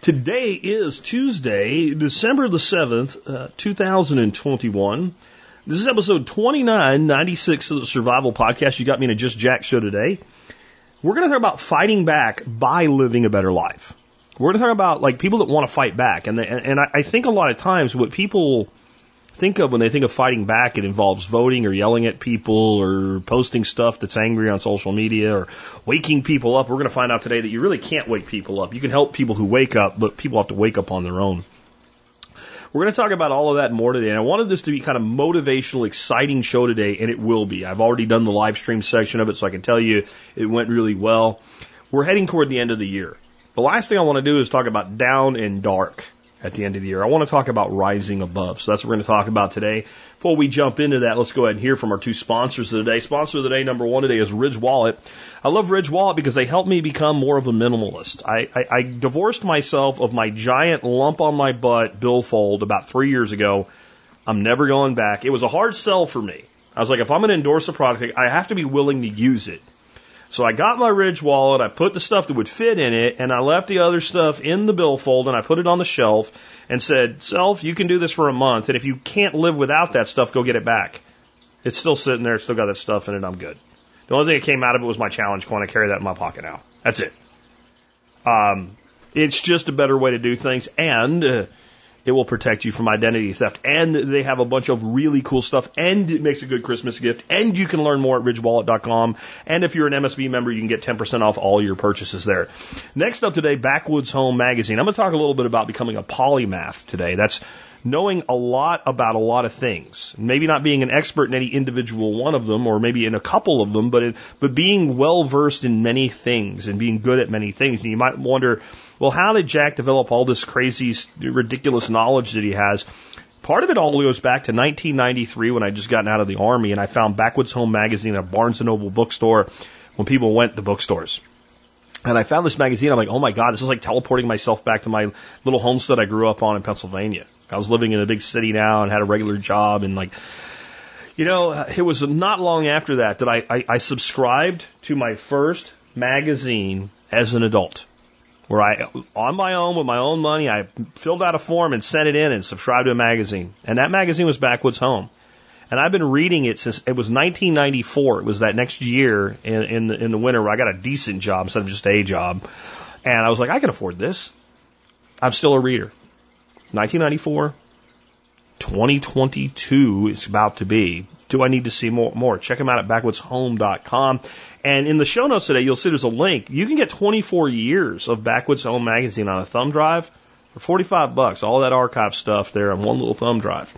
Today is Tuesday, December the 7th, uh, 2021. This is episode 2996 of the Survival Podcast. You got me in a Just Jack show today. We're going to talk about fighting back by living a better life. We're going to talk about like people that want to fight back. And, and I, I think a lot of times what people think of when they think of fighting back, it involves voting or yelling at people or posting stuff that's angry on social media or waking people up. We're going to find out today that you really can't wake people up. You can help people who wake up, but people have to wake up on their own. We're going to talk about all of that more today. And I wanted this to be kind of motivational, exciting show today, and it will be. I've already done the live stream section of it, so I can tell you it went really well. We're heading toward the end of the year. The last thing I want to do is talk about down and dark at the end of the year. I want to talk about rising above. So that's what we're going to talk about today. Before we jump into that, let's go ahead and hear from our two sponsors of the day. Sponsor of the day number one today is Ridge Wallet. I love Ridge Wallet because they help me become more of a minimalist. I, I, I divorced myself of my giant lump on my butt billfold about three years ago. I'm never going back. It was a hard sell for me. I was like, if I'm going to endorse a product, I have to be willing to use it. So I got my Ridge wallet, I put the stuff that would fit in it, and I left the other stuff in the billfold and I put it on the shelf and said, Self, you can do this for a month, and if you can't live without that stuff, go get it back. It's still sitting there, it's still got that stuff in it, I'm good. The only thing that came out of it was my challenge coin. I carry that in my pocket now. That's it. Um, it's just a better way to do things, and uh, it will protect you from identity theft. And they have a bunch of really cool stuff, and it makes a good Christmas gift. And you can learn more at ridgewallet.com. And if you're an MSB member, you can get 10% off all your purchases there. Next up today, Backwoods Home Magazine. I'm going to talk a little bit about becoming a polymath today. That's knowing a lot about a lot of things. Maybe not being an expert in any individual one of them, or maybe in a couple of them, but it, but being well versed in many things and being good at many things. And you might wonder, well, how did Jack develop all this crazy, ridiculous knowledge that he has? Part of it all goes back to 1993 when I just gotten out of the army and I found Backwoods Home magazine at Barnes and Noble bookstore when people went to bookstores. And I found this magazine. I'm like, oh my God, this is like teleporting myself back to my little homestead I grew up on in Pennsylvania. I was living in a big city now and had a regular job and like, you know, it was not long after that that I, I, I subscribed to my first magazine as an adult. Where I, on my own, with my own money, I filled out a form and sent it in and subscribed to a magazine. And that magazine was Backwoods Home. And I've been reading it since it was 1994. It was that next year in, in, the, in the winter where I got a decent job instead of just a job. And I was like, I can afford this. I'm still a reader. 1994, 2022 is about to be. Do I need to see more? more? Check them out at backwoodshome.com. And in the show notes today, you'll see there's a link. You can get 24 years of Backwoods Home magazine on a thumb drive for 45 bucks. All that archive stuff there on one little thumb drive.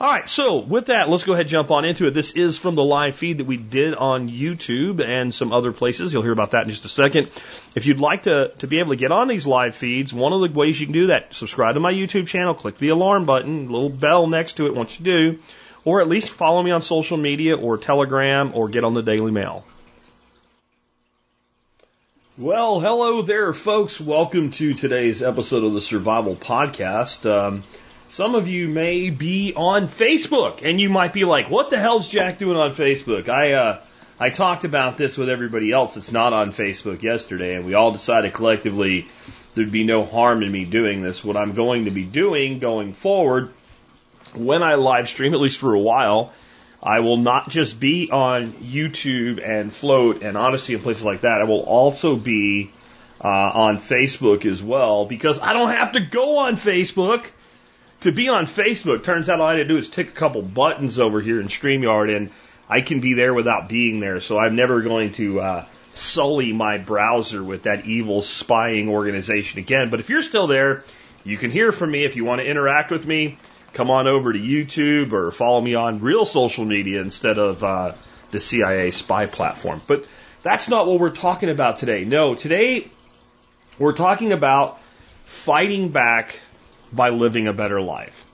All right. So with that, let's go ahead and jump on into it. This is from the live feed that we did on YouTube and some other places. You'll hear about that in just a second. If you'd like to, to be able to get on these live feeds, one of the ways you can do that, subscribe to my YouTube channel, click the alarm button, little bell next to it once you do, or at least follow me on social media or Telegram or get on the Daily Mail. Well, hello there, folks. Welcome to today's episode of the Survival Podcast. Um, some of you may be on Facebook, and you might be like, "What the hell's Jack doing on Facebook?" I uh, I talked about this with everybody else that's not on Facebook yesterday, and we all decided collectively there'd be no harm in me doing this. What I'm going to be doing going forward, when I live stream, at least for a while, I will not just be on YouTube and Float and Odysee and places like that. I will also be uh, on Facebook as well because I don't have to go on Facebook to be on Facebook. Turns out all I had to do is tick a couple buttons over here in StreamYard and I can be there without being there. So I'm never going to uh, sully my browser with that evil spying organization again. But if you're still there, you can hear from me if you want to interact with me come on over to YouTube or follow me on real social media instead of uh, the CIA spy platform. But that's not what we're talking about today. No, today we're talking about fighting back by living a better life.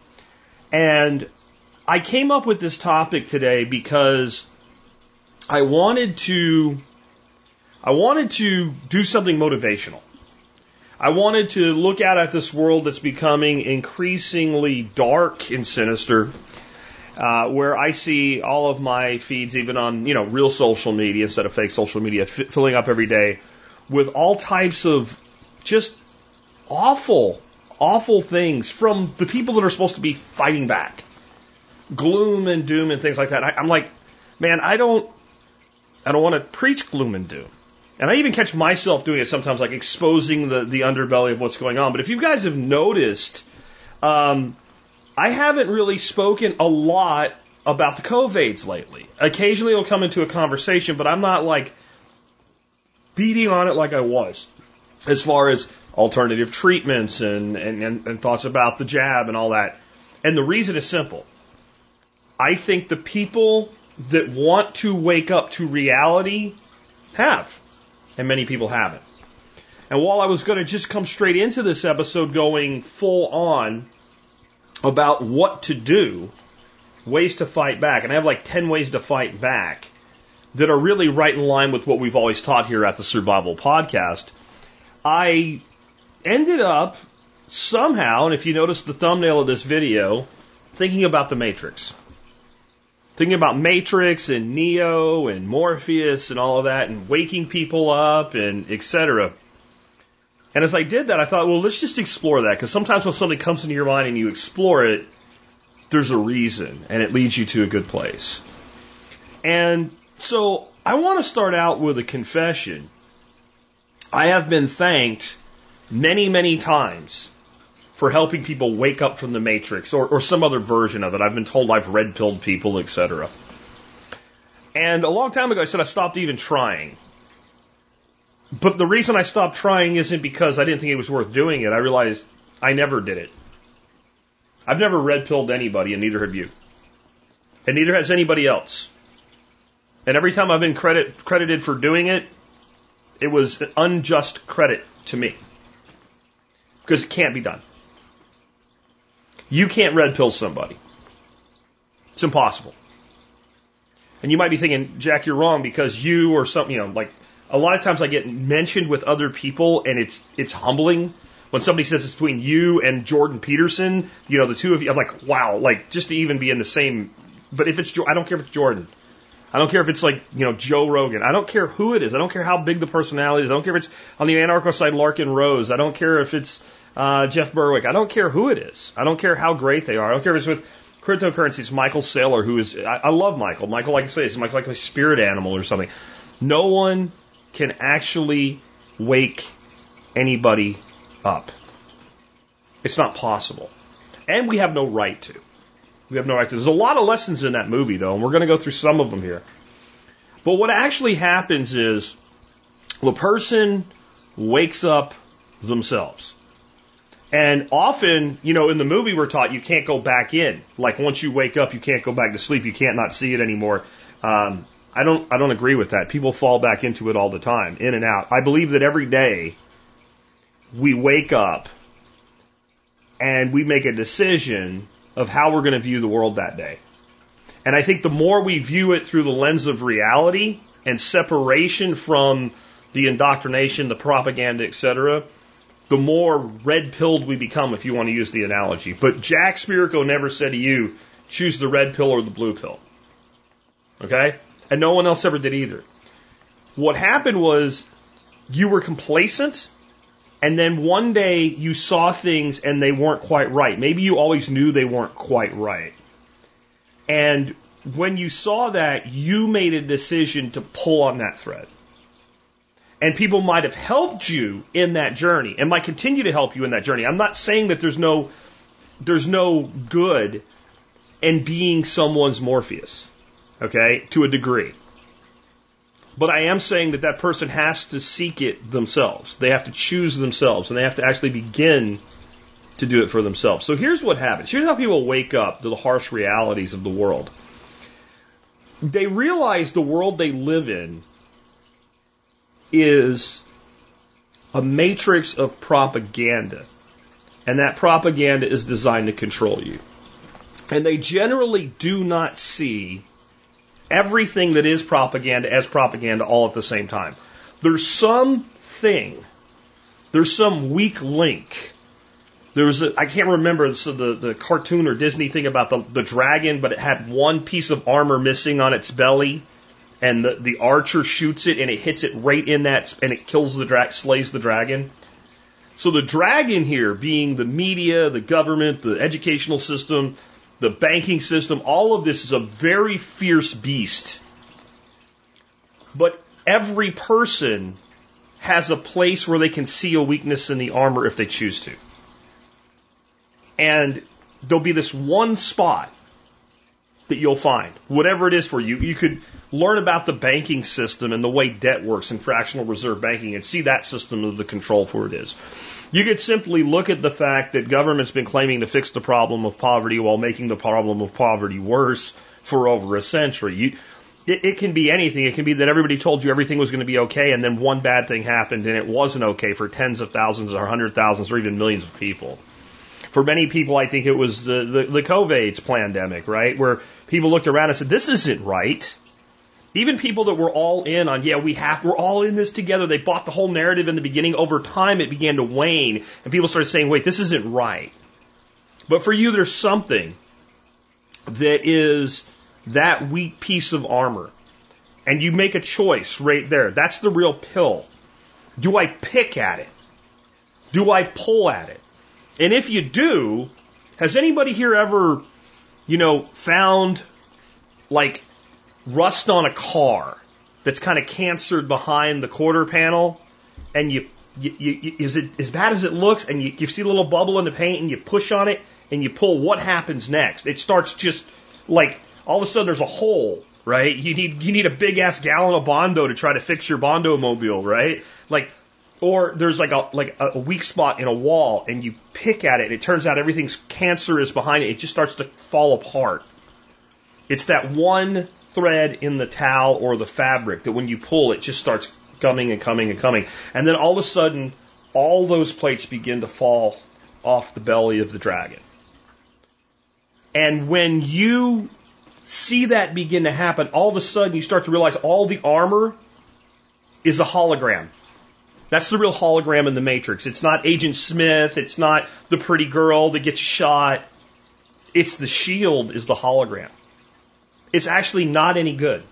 And I came up with this topic today because I wanted to I wanted to do something motivational. I wanted to look out at this world that's becoming increasingly dark and sinister, uh, where I see all of my feeds, even on you know real social media instead of fake social media, f- filling up every day with all types of just awful, awful things from the people that are supposed to be fighting back, gloom and doom and things like that. I, I'm like, man, I don't, I don't want to preach gloom and doom. And I even catch myself doing it sometimes, like exposing the, the underbelly of what's going on. But if you guys have noticed, um, I haven't really spoken a lot about the COVIDs lately. Occasionally it'll come into a conversation, but I'm not like beating on it like I was as far as alternative treatments and, and, and, and thoughts about the jab and all that. And the reason is simple. I think the people that want to wake up to reality have and many people haven't. And while I was going to just come straight into this episode going full on about what to do, ways to fight back, and I have like 10 ways to fight back that are really right in line with what we've always taught here at the Survival Podcast, I ended up somehow, and if you notice the thumbnail of this video, thinking about the Matrix thinking about Matrix and Neo and Morpheus and all of that and waking people up and etc. And as I did that, I thought, well, let's just explore that because sometimes when something comes into your mind and you explore it, there's a reason and it leads you to a good place. And so I want to start out with a confession. I have been thanked many, many times for helping people wake up from the matrix or, or some other version of it. I've been told I've red pilled people, etc. And a long time ago, I said I stopped even trying. But the reason I stopped trying isn't because I didn't think it was worth doing it. I realized I never did it. I've never red pilled anybody, and neither have you. And neither has anybody else. And every time I've been credit, credited for doing it, it was an unjust credit to me. Because it can't be done. You can't red pill somebody. It's impossible. And you might be thinking, Jack, you're wrong because you or something, you know, like a lot of times I get mentioned with other people and it's, it's humbling when somebody says it's between you and Jordan Peterson, you know, the two of you, I'm like, wow, like just to even be in the same, but if it's, I don't care if it's Jordan. I don't care if it's like, you know, Joe Rogan. I don't care who it is. I don't care how big the personality is. I don't care if it's on the anarcho side, Larken Rose. I don't care if it's, uh, Jeff Berwick. I don't care who it is. I don't care how great they are. I don't care if it's with cryptocurrency. It's Michael Saylor, who is, I, I love Michael. Michael, like I say, is Michael like a spirit animal or something. No one can actually wake anybody up. It's not possible. And we have no right to. We have no right to. There's a lot of lessons in that movie, though, and we're going to go through some of them here. But what actually happens is the person wakes up themselves. And often, you know, in the movie we're taught you can't go back in. Like once you wake up, you can't go back to sleep. You can't not see it anymore. Um, I don't, I don't agree with that. People fall back into it all the time, in and out. I believe that every day we wake up and we make a decision of how we're going to view the world that day. And I think the more we view it through the lens of reality and separation from the indoctrination, the propaganda, etc., the more red pilled we become, if you want to use the analogy. But Jack Spirko never said to you, choose the red pill or the blue pill. Okay? And no one else ever did either. What happened was you were complacent, and then one day you saw things and they weren't quite right. Maybe you always knew they weren't quite right. And when you saw that, you made a decision to pull on that thread and people might have helped you in that journey and might continue to help you in that journey. I'm not saying that there's no there's no good in being someone's Morpheus, okay, to a degree. But I am saying that that person has to seek it themselves. They have to choose themselves and they have to actually begin to do it for themselves. So here's what happens. Here's how people wake up to the harsh realities of the world. They realize the world they live in is a matrix of propaganda. And that propaganda is designed to control you. And they generally do not see everything that is propaganda as propaganda all at the same time. There's some thing, there's some weak link. There was a, I can't remember so the, the cartoon or Disney thing about the, the dragon, but it had one piece of armor missing on its belly, and the, the archer shoots it and it hits it right in that, and it kills the drag, slays the dragon. So the dragon here being the media, the government, the educational system, the banking system, all of this is a very fierce beast. But every person has a place where they can see a weakness in the armor if they choose to. And there'll be this one spot that you'll find, whatever it is for you. You could learn about the banking system and the way debt works in fractional reserve banking and see that system of the control for it is. You could simply look at the fact that government's been claiming to fix the problem of poverty while making the problem of poverty worse for over a century. You, it, it can be anything. It can be that everybody told you everything was going to be okay and then one bad thing happened and it wasn't okay for tens of thousands or hundred thousands or even millions of people. For many people, I think it was the, the, the COVID pandemic, right? Where people looked around and said, this isn't right. Even people that were all in on, yeah, we have, we're all in this together. They bought the whole narrative in the beginning. Over time, it began to wane and people started saying, wait, this isn't right. But for you, there's something that is that weak piece of armor. And you make a choice right there. That's the real pill. Do I pick at it? Do I pull at it? And if you do, has anybody here ever, you know, found like rust on a car that's kind of cancered behind the quarter panel? And you, you, you, is it as bad as it looks and you, you see a little bubble in the paint and you push on it and you pull what happens next? It starts just like all of a sudden there's a hole right? You need you need a big ass gallon of bondo to try to fix your bondo mobile right? Like or there's like a like a weak spot in a wall and you pick at it and it turns out everything's cancerous behind it. It just starts to fall apart. It's that one thread in the towel or the fabric that when you pull it just starts coming and coming and coming. And then all of a sudden all those plates begin to fall off the belly of the dragon. And when you see that begin to happen all of a sudden you start to realize all the armor is a hologram that's the real hologram in the Matrix. It's not Agent Smith. It's not the pretty girl that gets shot. It's the shield is the hologram. It's actually not any good.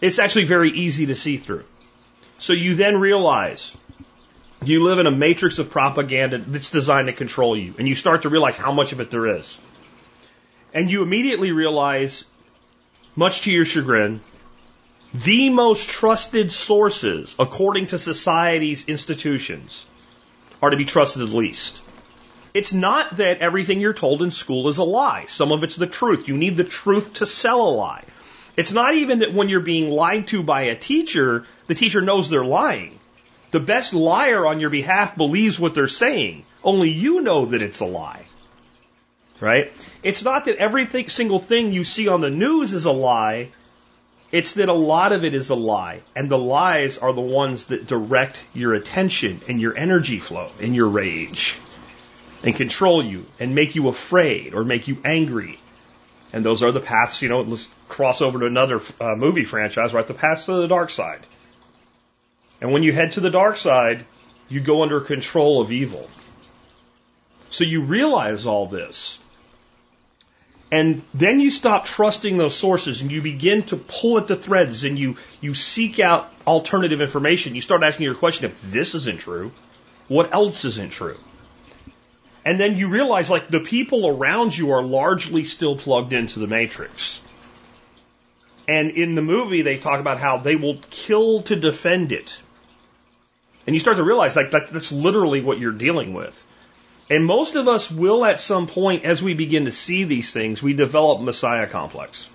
It's actually very easy to see through. So you then realize you live in a matrix of propaganda that's designed to control you. And you start to realize how much of it there is. And you immediately realize, much to your chagrin, the most trusted sources, according to society's institutions, are to be trusted the least. It's not that everything you're told in school is a lie. Some of it's the truth. You need the truth to sell a lie. It's not even that when you're being lied to by a teacher, the teacher knows they're lying. The best liar on your behalf believes what they're saying. Only you know that it's a lie. Right? It's not that every single thing you see on the news is a lie. It's that a lot of it is a lie, and the lies are the ones that direct your attention and your energy flow and your rage and control you and make you afraid or make you angry. And those are the paths, you know, let's cross over to another uh, movie franchise, right? The paths to the dark side. And when you head to the dark side, you go under control of evil. So you realize all this. And then you stop trusting those sources and you begin to pull at the threads and you, you seek out alternative information. You start asking your question if this isn't true, what else isn't true? And then you realize like the people around you are largely still plugged into the matrix. And in the movie, they talk about how they will kill to defend it. And you start to realize like that, that's literally what you're dealing with. And most of us will at some point, as we begin to see these things, we develop Messiah complex.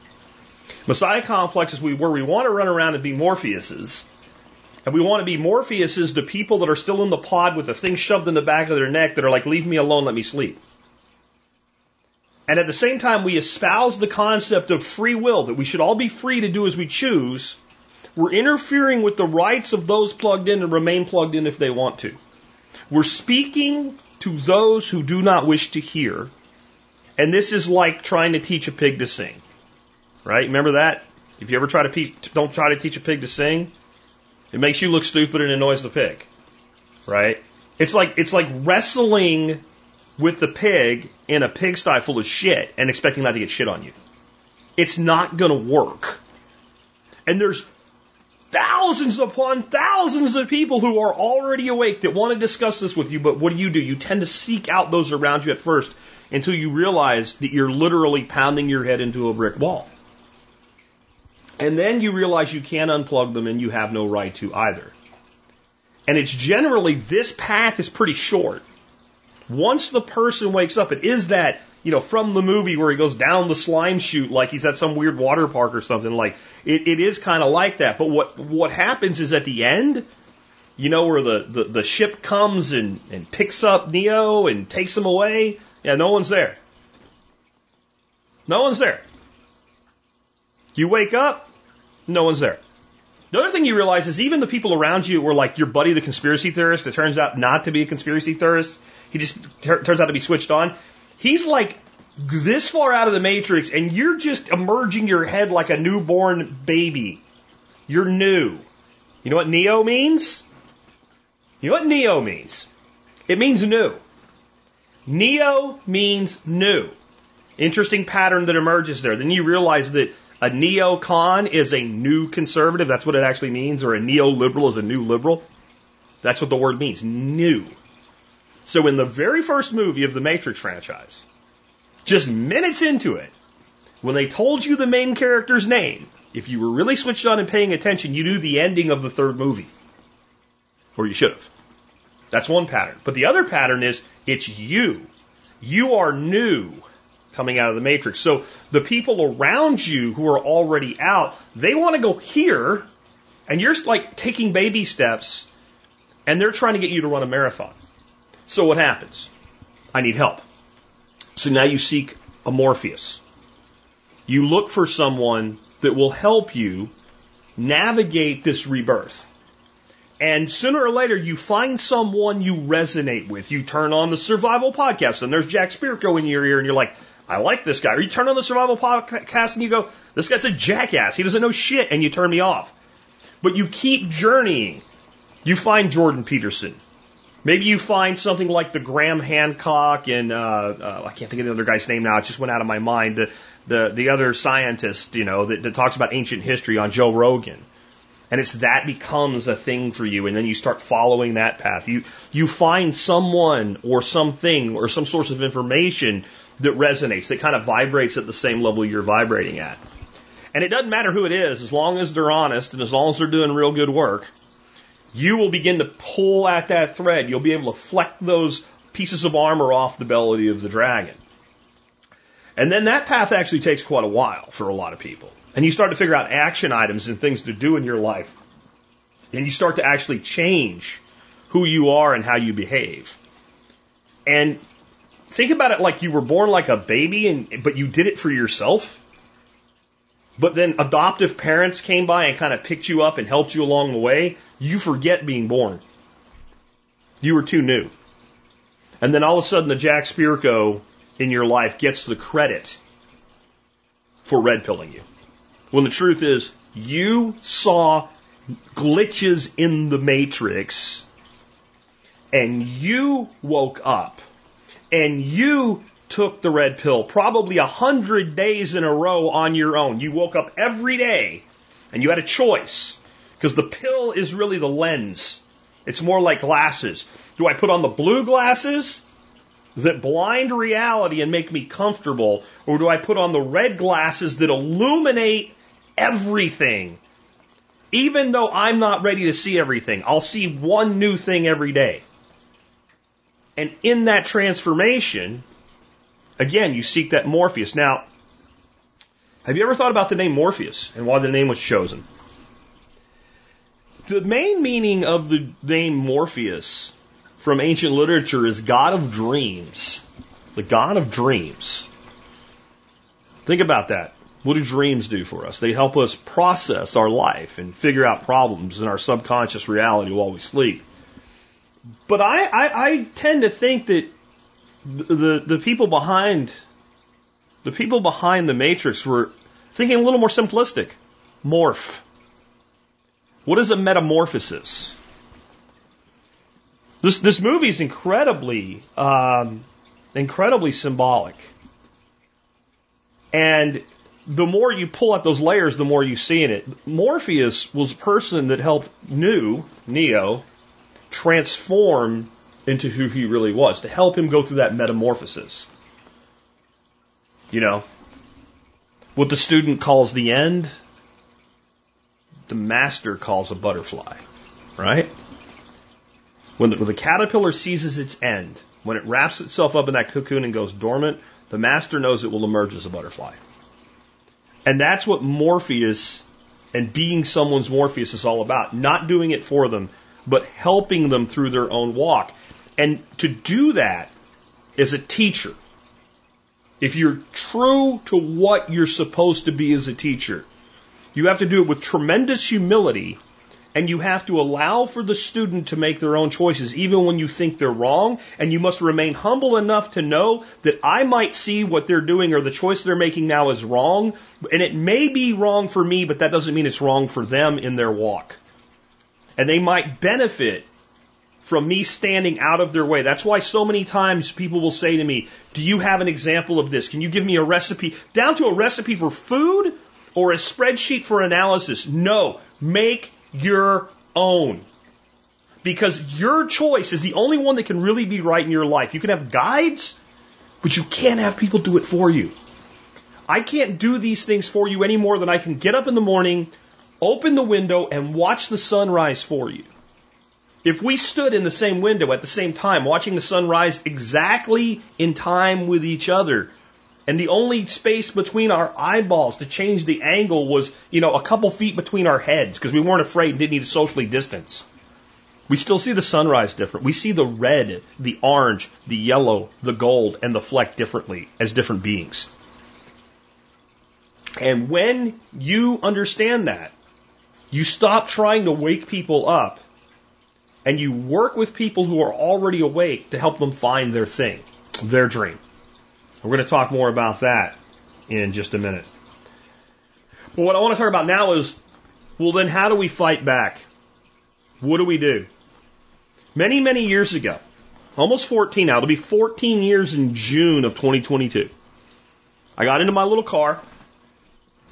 Messiah complex is where we want to run around and be Morpheuses. And we want to be Morpheuses to people that are still in the pod with the thing shoved in the back of their neck that are like, leave me alone, let me sleep. And at the same time, we espouse the concept of free will, that we should all be free to do as we choose. We're interfering with the rights of those plugged in and remain plugged in if they want to. We're speaking to those who do not wish to hear, And this is like trying to teach a pig to sing. Right? Remember that? If you ever try to pe- don't try to teach a pig to sing, it makes you look stupid and annoys the pig. Right? It's like it's like wrestling with the pig in a pigsty full of shit and expecting not to get shit on you. It's not going to work. And there's thousands upon thousands of people who are already awake that want to discuss this with you, but what do you do? You tend to seek out those around you at first until you realize that you're literally pounding your head into a brick wall. And then you realize you can't unplug them and you have no right to either. And it's generally, this path is pretty short. Once the person wakes up, it is that, you know, from the movie where he goes down the slime chute like he's at some weird water park or something. Like, it, it is kind of like that. But what, what happens is at the end, you know, where the, the, the ship comes and, and picks up Neo and takes him away. Yeah, no one's there. No one's there. You wake up, no one's there. The other thing you realize is even the people around you were like your buddy, the conspiracy theorist, that turns out not to be a conspiracy theorist. He just tur turns out to be switched on. He's like this far out of the matrix, and you're just emerging your head like a newborn baby. You're new. You know what Neo means? You know what Neo means? It means new. Neo means new. Interesting pattern that emerges there. Then you realize that a neocon is a new conservative. That's what it actually means. Or a neoliberal is a new liberal. That's what the word means. New. So in the very first movie of the Matrix franchise, just minutes into it, when they told you the main character's name, if you were really switched on and paying attention, you knew the ending of the third movie. Or you should have. That's one pattern. But the other pattern is it's you. You are new coming out of the matrix. So the people around you who are already out, they want to go here, and you're like taking baby steps, and they're trying to get you to run a marathon. So what happens? I need help. So now you seek a Morpheus. You look for someone that will help you navigate this rebirth. And sooner or later, you find someone you resonate with. You turn on the survival podcast, and there's Jack Spirko in your ear, and you're like, I like this guy. Or you turn on the survival podcast, and you go, this guy's a jackass. He doesn't know shit, and you turn me off. But you keep journeying. You find Jordan Peterson. Maybe you find something like the Graham Hancock and uh, uh, I can't think of the other guy's name now. It just went out of my mind. The the the other scientist, you know, that, that talks about ancient history on Joe Rogan, and it's that becomes a thing for you, and then you start following that path. You you find someone or something or some source of information that resonates, that kind of vibrates at the same level you're vibrating at. And it doesn't matter who it is, as long as they're honest and as long as they're doing real good work you will begin to pull at that thread. You'll be able to fleck those pieces of armor off the belly of the dragon. And then that path actually takes quite a while for a lot of people. And you start to figure out action items and things to do in your life. And you start to actually change who you are and how you behave. And think about it like you were born like a baby and but you did it for yourself. But then adoptive parents came by and kind of picked you up and helped you along the way you forget being born. You were too new. And then all of a sudden, the Jack Spirko in your life gets the credit for red pilling you. When the truth is, you saw glitches in the matrix and you woke up and you took the red pill probably a hundred days in a row on your own. You woke up every day and you had a choice. Because the pill is really the lens. It's more like glasses. Do I put on the blue glasses that blind reality and make me comfortable, or do I put on the red glasses that illuminate everything? Even though I'm not ready to see everything, I'll see one new thing every day. And in that transformation, again, you seek that Morpheus. Now, have you ever thought about the name Morpheus and why the name was chosen? The main meaning of the name Morpheus from ancient literature is God of dreams. The God of dreams. Think about that. What do dreams do for us? They help us process our life and figure out problems in our subconscious reality while we sleep. But I, I, I tend to think that the, the people behind the people behind the Matrix were thinking a little more simplistic. Morph. What is a metamorphosis? This this movie is incredibly um, incredibly symbolic, and the more you pull out those layers, the more you see in it. Morpheus was a person that helped New Neo transform into who he really was to help him go through that metamorphosis. You know, what the student calls the end, the master calls a butterfly, right? When the, when the caterpillar seizes its end, when it wraps itself up in that cocoon and goes dormant, the master knows it will emerge as a butterfly. And that's what Morpheus and being someone's Morpheus is all about. Not doing it for them, but helping them through their own walk. And to do that as a teacher, if you're true to what you're supposed to be as a teacher, you have to do it with tremendous humility and you have to allow for the student to make their own choices, even when you think they're wrong. And you must remain humble enough to know that I might see what they're doing or the choice they're making now is wrong. And it may be wrong for me, but that doesn't mean it's wrong for them in their walk. And they might benefit from me standing out of their way. That's why so many times people will say to me, Do you have an example of this? Can you give me a recipe? Down to a recipe for food or a spreadsheet for analysis. No. Make your own. Because your choice is the only one that can really be right in your life. You can have guides, but you can't have people do it for you. I can't do these things for you any more than I can get up in the morning, open the window, and watch the sunrise for you. If we stood in the same window at the same time, watching the sun rise exactly in time with each other, and the only space between our eyeballs to change the angle was, you know, a couple feet between our heads because we weren't afraid and didn't need to socially distance. We still see the sunrise different. We see the red, the orange, the yellow, the gold, and the fleck differently as different beings. And when you understand that, you stop trying to wake people up and you work with people who are already awake to help them find their thing, their dream. We're going to talk more about that in just a minute. But what I want to talk about now is, well, then how do we fight back? What do we do? Many, many years ago, almost 14 now, it'll be 14 years in June of 2022. I got into my little car,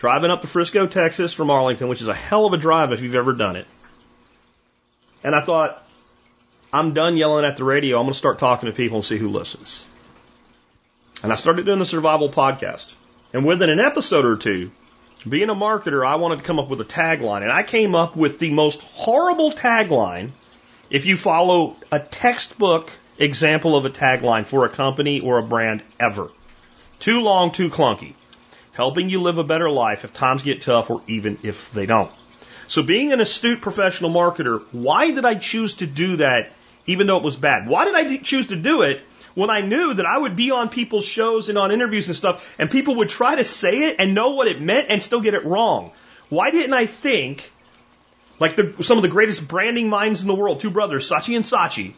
driving up to Frisco, Texas from Arlington, which is a hell of a drive if you've ever done it. And I thought, I'm done yelling at the radio. I'm going to start talking to people and see who listens. And I started doing the survival podcast. And within an episode or two, being a marketer, I wanted to come up with a tagline. And I came up with the most horrible tagline if you follow a textbook example of a tagline for a company or a brand ever. Too long, too clunky. Helping you live a better life if times get tough or even if they don't. So being an astute professional marketer, why did I choose to do that even though it was bad? Why did I choose to do it when I knew that I would be on people's shows and on interviews and stuff, and people would try to say it and know what it meant and still get it wrong. Why didn't I think, like the, some of the greatest branding minds in the world, two brothers, Saatchi and Saatchi,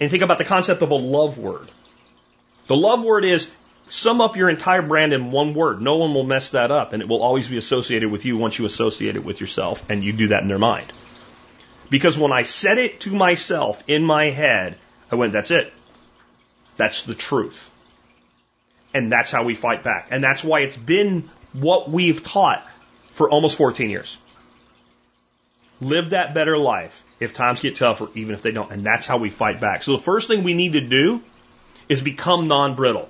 and think about the concept of a love word? The love word is sum up your entire brand in one word. No one will mess that up, and it will always be associated with you once you associate it with yourself, and you do that in their mind. Because when I said it to myself in my head, I went, that's it. That's the truth. And that's how we fight back. And that's why it's been what we've taught for almost 14 years. Live that better life if times get tougher, even if they don't. And that's how we fight back. So the first thing we need to do is become non-brittle.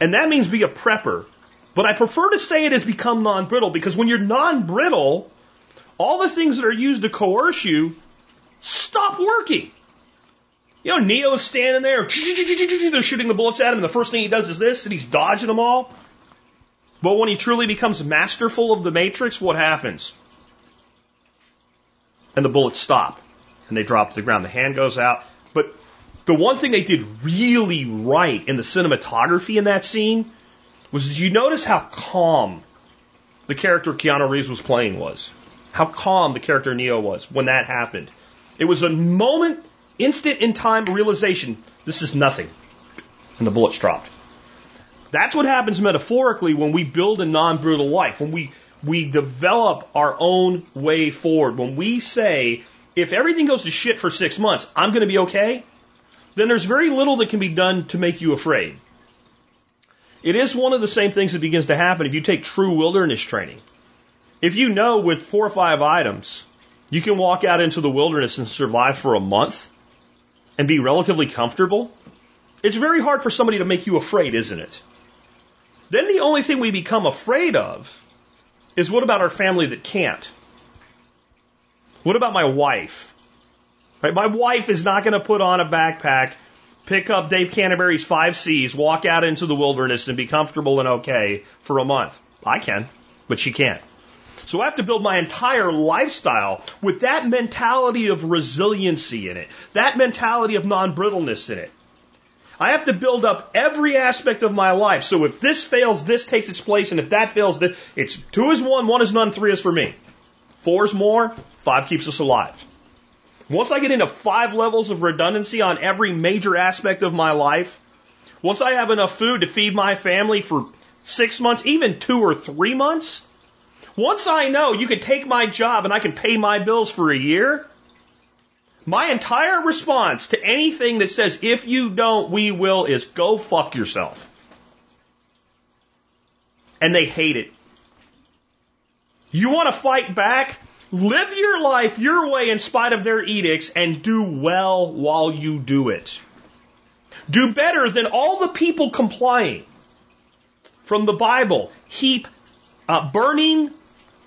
And that means be a prepper. But I prefer to say it has become non-brittle because when you're non-brittle, all the things that are used to coerce you stop working. You know, Neo's standing there, they're shooting the bullets at him, and the first thing he does is this, and he's dodging them all. But when he truly becomes masterful of the Matrix, what happens? And the bullets stop, and they drop to the ground. The hand goes out. The one thing they did really right in the cinematography in that scene was did you notice how calm the character Keanu Reeves was playing was? How calm the character Neo was when that happened. It was a moment instant in time realization this is nothing. And the bullets dropped. That's what happens metaphorically when we build a non-brutal life, when we, we develop our own way forward, when we say, if everything goes to shit for six months, I'm going to be okay, then there's very little that can be done to make you afraid. It is one of the same things that begins to happen if you take true wilderness training. If you know with four or five items, you can walk out into the wilderness and survive for a month and be relatively comfortable, it's very hard for somebody to make you afraid, isn't it? Then the only thing we become afraid of is what about our family that can't? What about my wife? Right? My wife is not going to put on a backpack, pick up Dave Canterbury's five C's, walk out into the wilderness and be comfortable and okay for a month. I can, but she can't. So I have to build my entire lifestyle with that mentality of resiliency in it, that mentality of non-brittleness in it. I have to build up every aspect of my life. So if this fails, this takes its place, and if that fails, it's two is one, one is none, three is for me. Four is more, five keeps us alive. Once I get into five levels of redundancy on every major aspect of my life, once I have enough food to feed my family for six months, even two or three months, once I know you can take my job and I can pay my bills for a year, my entire response to anything that says, if you don't, we will, is go fuck yourself. And they hate it. You want to fight back? Live your life your way in spite of their edicts and do well while you do it. Do better than all the people complying. From the Bible, heap uh, burning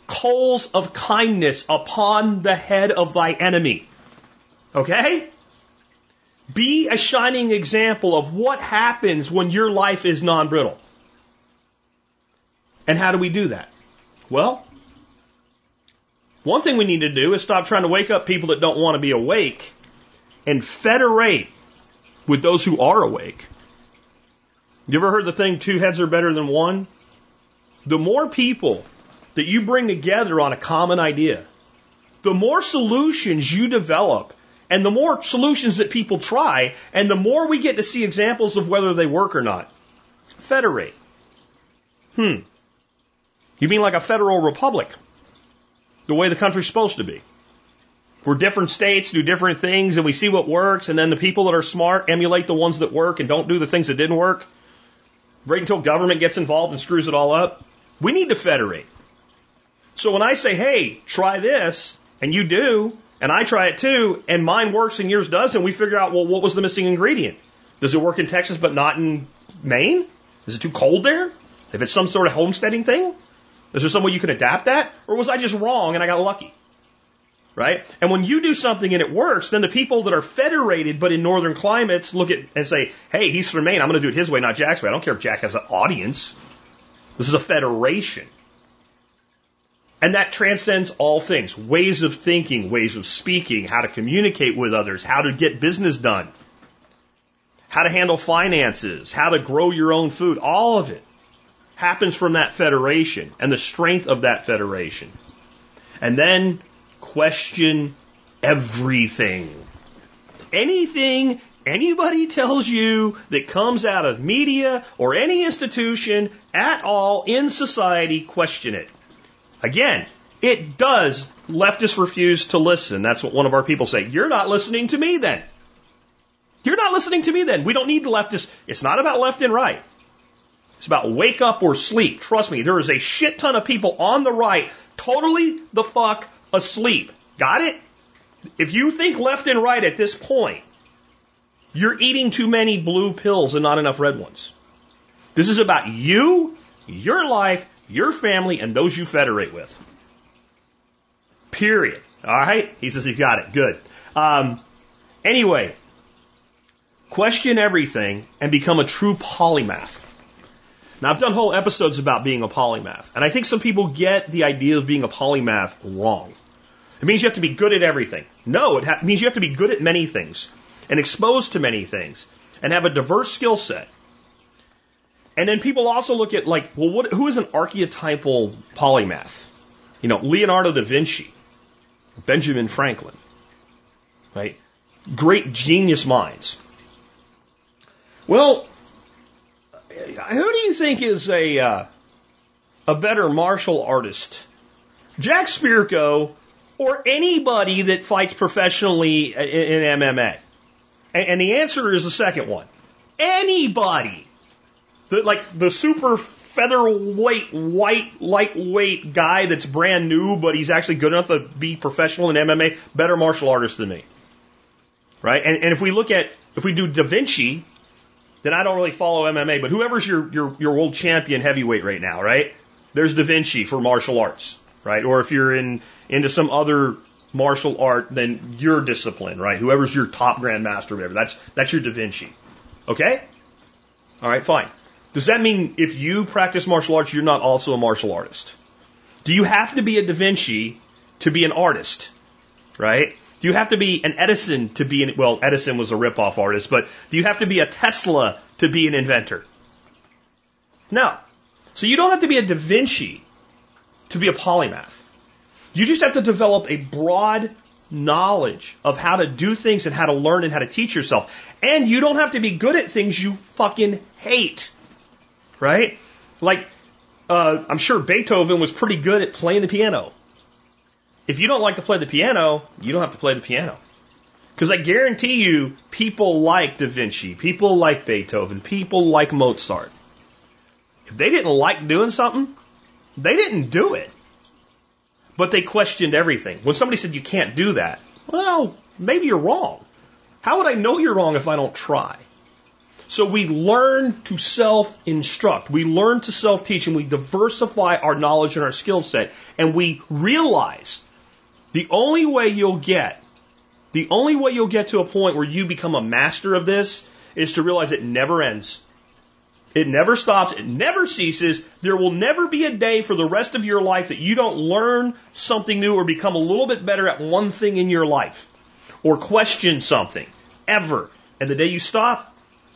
coals of kindness upon the head of thy enemy. Okay? Be a shining example of what happens when your life is non brittle. And how do we do that? Well, one thing we need to do is stop trying to wake up people that don't want to be awake and federate with those who are awake. You ever heard the thing, two heads are better than one? The more people that you bring together on a common idea, the more solutions you develop and the more solutions that people try, and the more we get to see examples of whether they work or not. Federate. Hmm. You mean like a federal republic? The way the country's supposed to be. Where different states do different things and we see what works, and then the people that are smart emulate the ones that work and don't do the things that didn't work. Right until government gets involved and screws it all up. We need to federate. So when I say, hey, try this, and you do, and I try it too, and mine works and yours doesn't, we figure out, well, what was the missing ingredient? Does it work in Texas but not in Maine? Is it too cold there? If it's some sort of homesteading thing? Is there some way you can adapt that? Or was I just wrong and I got lucky? Right? And when you do something and it works, then the people that are federated but in northern climates look at and say, hey, he's from Maine. I'm going to do it his way, not Jack's way. I don't care if Jack has an audience. This is a federation. And that transcends all things ways of thinking, ways of speaking, how to communicate with others, how to get business done, how to handle finances, how to grow your own food. All of it happens from that federation and the strength of that federation. And then question everything. Anything anybody tells you that comes out of media or any institution at all in society, question it. Again, it does. Leftists refuse to listen. That's what one of our people say. You're not listening to me then. You're not listening to me then. We don't need the leftists. It's not about left and right. It's about wake up or sleep. Trust me, there is a shit ton of people on the right totally the fuck asleep. Got it? If you think left and right at this point, you're eating too many blue pills and not enough red ones. This is about you, your life, your family, and those you federate with. Period. All right? He says he got it. Good. Um, anyway, question everything and become a true polymath. Now, I've done whole episodes about being a polymath, and I think some people get the idea of being a polymath wrong. It means you have to be good at everything. No, it ha- means you have to be good at many things and exposed to many things and have a diverse skill set. And then people also look at like, well, what, who is an archetypal polymath? You know, Leonardo da Vinci, Benjamin Franklin, right? Great genius minds. Well, who do you think is a uh, a better martial artist, Jack Spirko, or anybody that fights professionally in, in MMA? And, and the answer is the second one. Anybody. The, like the super featherweight, white, lightweight guy that's brand new, but he's actually good enough to be professional in MMA, better martial artist than me. Right? And, and if we look at, if we do Da Vinci, then I don't really follow MMA, but whoever's your, your, your world champion heavyweight right now, right? There's Da Vinci for martial arts, right? Or if you're in, into some other martial art, then your discipline, right? Whoever's your top grandmaster, whatever, that's, that's your Da Vinci. Okay? All right, fine. Does that mean if you practice martial arts, you're not also a martial artist? Do you have to be a Da Vinci to be an artist? Right? Do you have to be an Edison to be an, well, Edison was a rip-off artist, but do you have to be a Tesla to be an inventor? No. So you don't have to be a Da Vinci to be a polymath. You just have to develop a broad knowledge of how to do things and how to learn and how to teach yourself. And you don't have to be good at things you fucking hate. Right? Like, uh, I'm sure Beethoven was pretty good at playing the piano. If you don't like to play the piano, you don't have to play the piano. Because I guarantee you, people like Da Vinci, people like Beethoven, people like Mozart. If they didn't like doing something, they didn't do it. But they questioned everything. When somebody said you can't do that, well, maybe you're wrong. How would I know you're wrong if I don't try? So we learn to self instruct. We learn to self teach and we diversify our knowledge and our skill set. And we realize the only way you'll get, the only way you'll get to a point where you become a master of this is to realize it never ends. It never stops. It never ceases. There will never be a day for the rest of your life that you don't learn something new or become a little bit better at one thing in your life or question something ever. And the day you stop,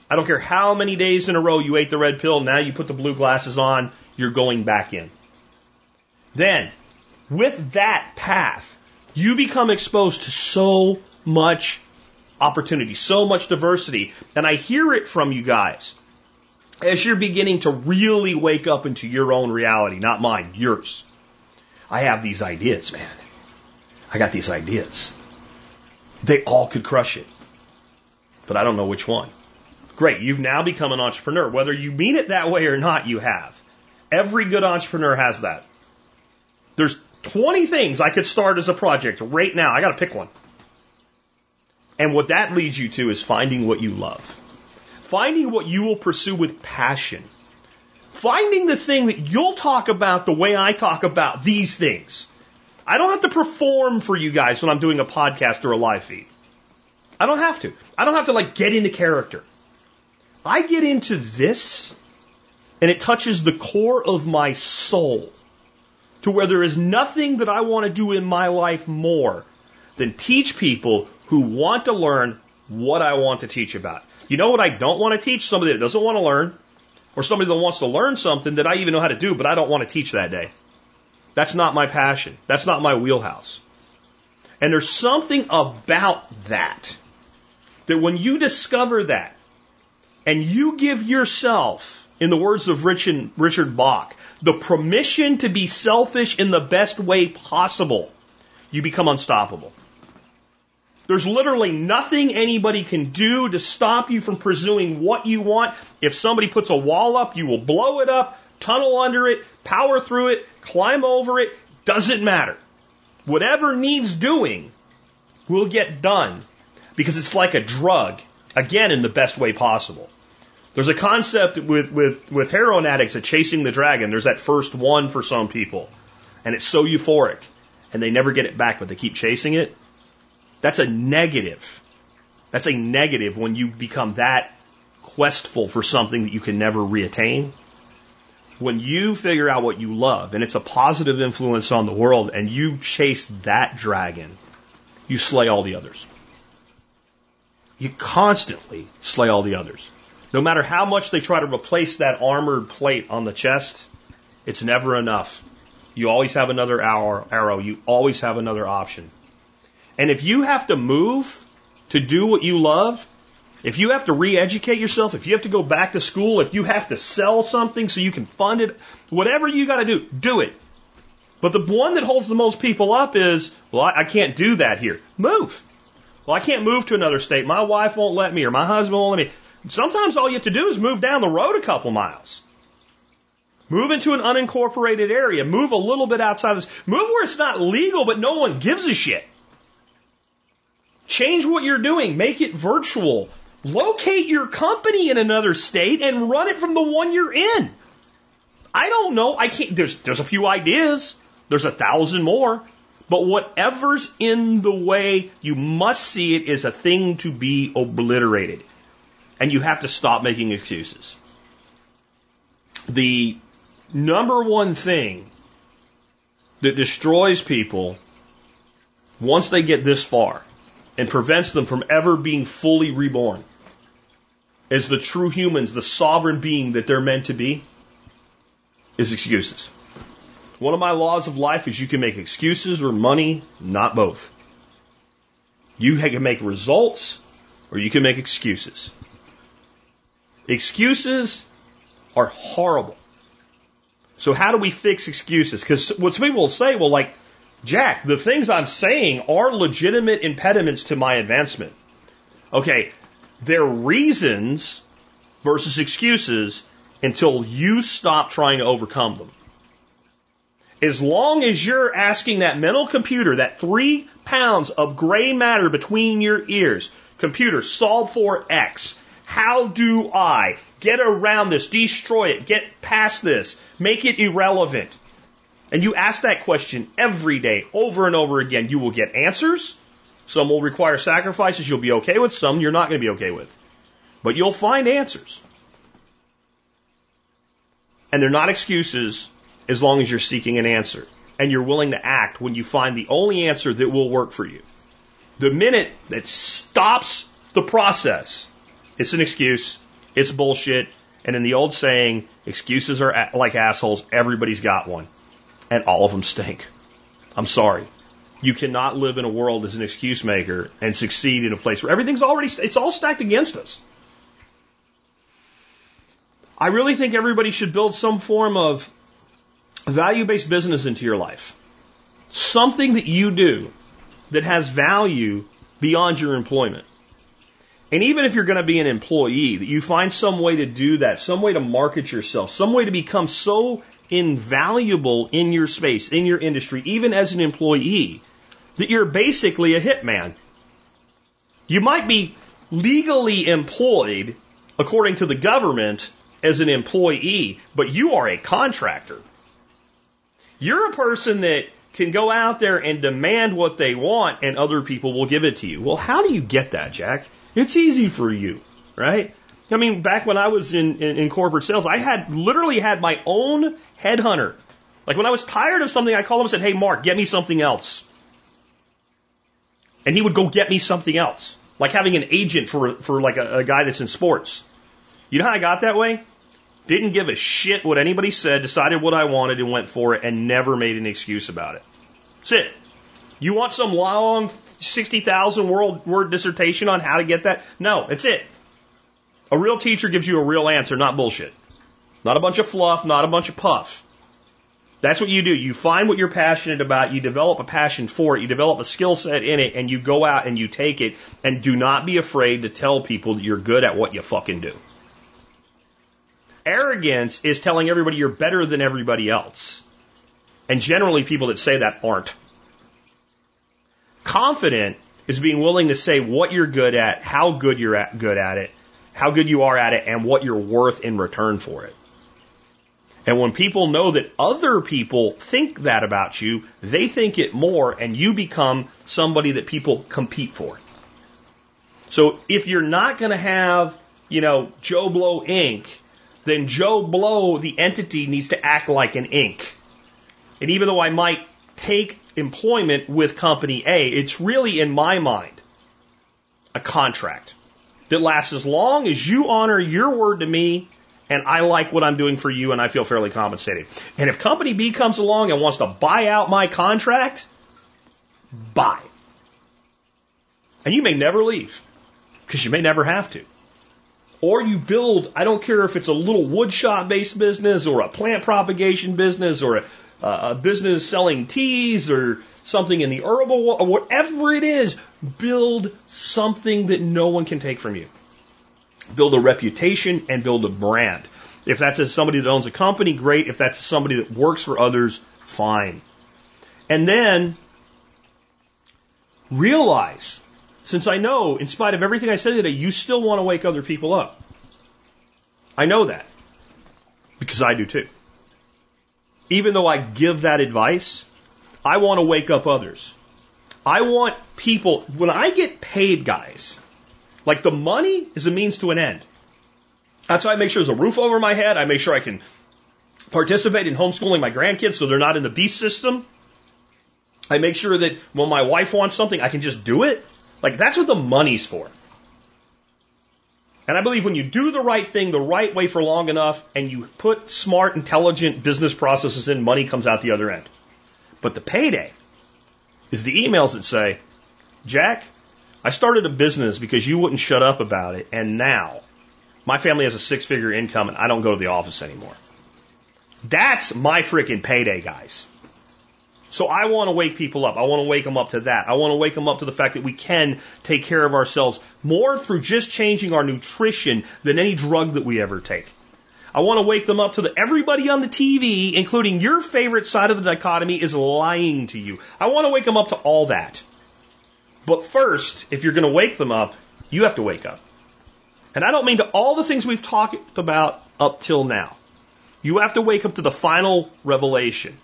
I don't care how many days in a row you ate the red pill, now you put the blue glasses on, you're going back in. Then, with that path, you become exposed to so much opportunity, so much diversity. And I hear it from you guys as you're beginning to really wake up into your own reality, not mine, yours. I have these ideas, man. I got these ideas. They all could crush it. But I don't know which one. Great, you've now become an entrepreneur. Whether you mean it that way or not, you have. Every good entrepreneur has that. There's 20 things I could start as a project right now. I got to pick one. And what that leads you to is finding what you love. Finding what you will pursue with passion. Finding the thing that you'll talk about the way I talk about these things. I don't have to perform for you guys when I'm doing a podcast or a live feed. I don't have to. I don't have to like get into character. I get into this and it touches the core of my soul to where there is nothing that I want to do in my life more than teach people who want to learn what I want to teach about. You know what I don't want to teach? Somebody that doesn't want to learn or somebody that wants to learn something that I even know how to do, but I don't want to teach that day. That's not my passion. That's not my wheelhouse. And there's something about that that when you discover that and you give yourself, in the words of Richard Bach, the permission to be selfish in the best way possible, you become unstoppable. There's literally nothing anybody can do to stop you from pursuing what you want. If somebody puts a wall up, you will blow it up, tunnel under it, power through it, climb over it. Doesn't matter. Whatever needs doing will get done because it's like a drug, again, in the best way possible. There's a concept with, with, with heroin addicts of chasing the dragon. There's that first one for some people. And it's so euphoric. And they never get it back, but they keep chasing it. That's a negative. That's a negative when you become that questful for something that you can never reattain. When you figure out what you love and it's a positive influence on the world and you chase that dragon, you slay all the others. You constantly slay all the others. No matter how much they try to replace that armored plate on the chest, it's never enough. You always have another arrow. You always have another option. And if you have to move to do what you love, If you have to re-educate yourself, if you have to go back to school, if you have to sell something so you can fund it, whatever you got to do, do it. But the one that holds the most people up is, well, I, I can't do that here. Move. Well, I can't move to another state. My wife won't let me or my husband won't let me. Sometimes all you have to do is move down the road a couple miles. Move into an unincorporated area. Move a little bit outside of this. Move where it's not legal, but no one gives a shit. Change what you're doing. Make it virtual. Locate your company in another state and run it from the one you're in. I don't know. I can't. There's there's a few ideas. There's a thousand more. But whatever's in the way, you must see it as a thing to be obliterated. And you have to stop making excuses. The number one thing that destroys people once they get this far and prevents them from ever being fully reborn as the true humans, the sovereign being that they're meant to be, is excuses. One of my laws of life is you can make excuses or money, not both. You can make results or you can make excuses. Excuses are horrible. So how do we fix excuses? Because what some people will say, well, like, Jack, the things I'm saying are legitimate impediments to my advancement. Okay, they're reasons versus excuses until you stop trying to overcome them. As long as you're asking that mental computer, that three pounds of gray matter between your ears, computer, solve for X. How do I get around this, destroy it, get past this, make it irrelevant? And you ask that question every day, over and over again, you will get answers. Some will require sacrifices you'll be okay with, some you're not going to be okay with. But you'll find answers. And they're not excuses as long as you're seeking an answer and you're willing to act when you find the only answer that will work for you. The minute that stops the process, it's an excuse, it's bullshit, and in the old saying, excuses are a- like assholes, everybody's got one and all of them stink. I'm sorry. You cannot live in a world as an excuse maker and succeed in a place where everything's already, it's all stacked against us. I really think everybody should build some form of value based business into your life. Something that you do that has value beyond your employment. And even if you're going to be an employee, that you find some way to do that, some way to market yourself, some way to become so invaluable in your space, in your industry, even as an employee, that you're basically a hitman. You might be legally employed according to the government as an employee, but you are a contractor. You're a person that can go out there and demand what they want and other people will give it to you. Well, how do you get that, Jack? It's easy for you, right? I mean, back when I was in, in, in corporate sales, I had literally had my own headhunter. Like when I was tired of something, I called him and said, Hey, Mark, get me something else. And he would go get me something else. Like having an agent for, for like a, a guy that's in sports. You know how I got that way? Didn't give a shit what anybody said, decided what I wanted and went for it and never made an excuse about it. That's it. You want some long 60,000 word, word dissertation on how to get that? No, it's it. A real teacher gives you a real answer, not bullshit. Not a bunch of fluff, not a bunch of puff. That's what you do. You find what you're passionate about, you develop a passion for it, you develop a skill set in it, and you go out and you take it, and do not be afraid to tell people that you're good at what you fucking do. Arrogance is telling everybody you're better than everybody else. And generally people that say that aren't. Confident is being willing to say what you're good at, how good you're at, good at it, how good you are at it, and what you're worth in return for it. And when people know that other people think that about you, they think it more, and you become somebody that people compete for. So if you're not going to have, you know, Joe Blow Inc., then Joe Blow, the entity, needs to act like an Inc. And even though I might take employment with company A, it's really, in my mind, a contract that lasts as long as you honor your word to me and I like what I'm doing for you and I feel fairly compensated. And if company B comes along and wants to buy out my contract, buy. And you may never leave because you may never have to. Or you build, I don't care if it's a little woodshop based business or a plant propagation business or a, Uh, a business selling teas or something in the herbal, or whatever it is, build something that no one can take from you. Build a reputation and build a brand. If that's somebody that owns a company, great. If that's somebody that works for others, fine. And then realize, since I know, in spite of everything I said today, you still want to wake other people up. I know that. Because I do too. Even though I give that advice, I want to wake up others. I want people, when I get paid, guys, like the money is a means to an end. That's why I make sure there's a roof over my head. I make sure I can participate in homeschooling my grandkids so they're not in the beast system. I make sure that when my wife wants something, I can just do it. Like that's what the money's for. And I believe when you do the right thing the right way for long enough and you put smart, intelligent business processes in, money comes out the other end. But the payday is the emails that say, Jack, I started a business because you wouldn't shut up about it, and now my family has a six figure income and I don't go to the office anymore. That's my freaking payday, guys. So I want to wake people up. I want to wake them up to that. I want to wake them up to the fact that we can take care of ourselves more through just changing our nutrition than any drug that we ever take. I want to wake them up to the everybody on the TV, including your favorite side of the dichotomy, is lying to you. I want to wake them up to all that. But first, if you're going to wake them up, you have to wake up. And I don't mean to all the things we've talked about up till now. You have to wake up to the final revelation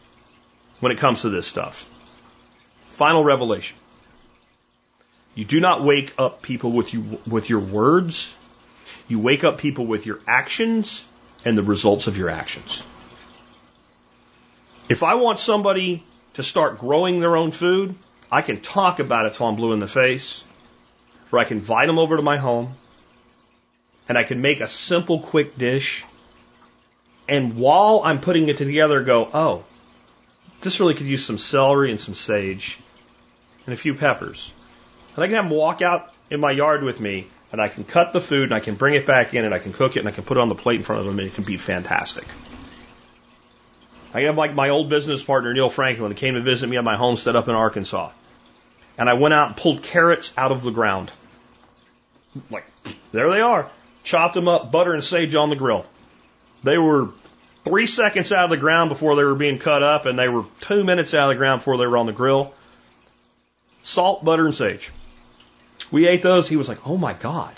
when it comes to this stuff. Final revelation. You do not wake up people with you with your words. You wake up people with your actions and the results of your actions. If I want somebody to start growing their own food, I can talk about it till I'm blue in the face, or I can invite them over to my home, and I can make a simple, quick dish. And while I'm putting it together, go, oh, this really could use some celery and some sage and a few peppers. And I can have them walk out in my yard with me and I can cut the food and I can bring it back in and I can cook it and I can put it on the plate in front of them and it can be fantastic. I have like my old business partner Neil Franklin came to visit me at my homestead up in Arkansas. And I went out and pulled carrots out of the ground. Like, there they are chopped them up, butter and sage on the grill. They were three seconds out of the ground before they were being cut up, and they were two minutes out of the ground before they were on the grill. Salt, butter, and sage. We ate those. He was like, oh my God.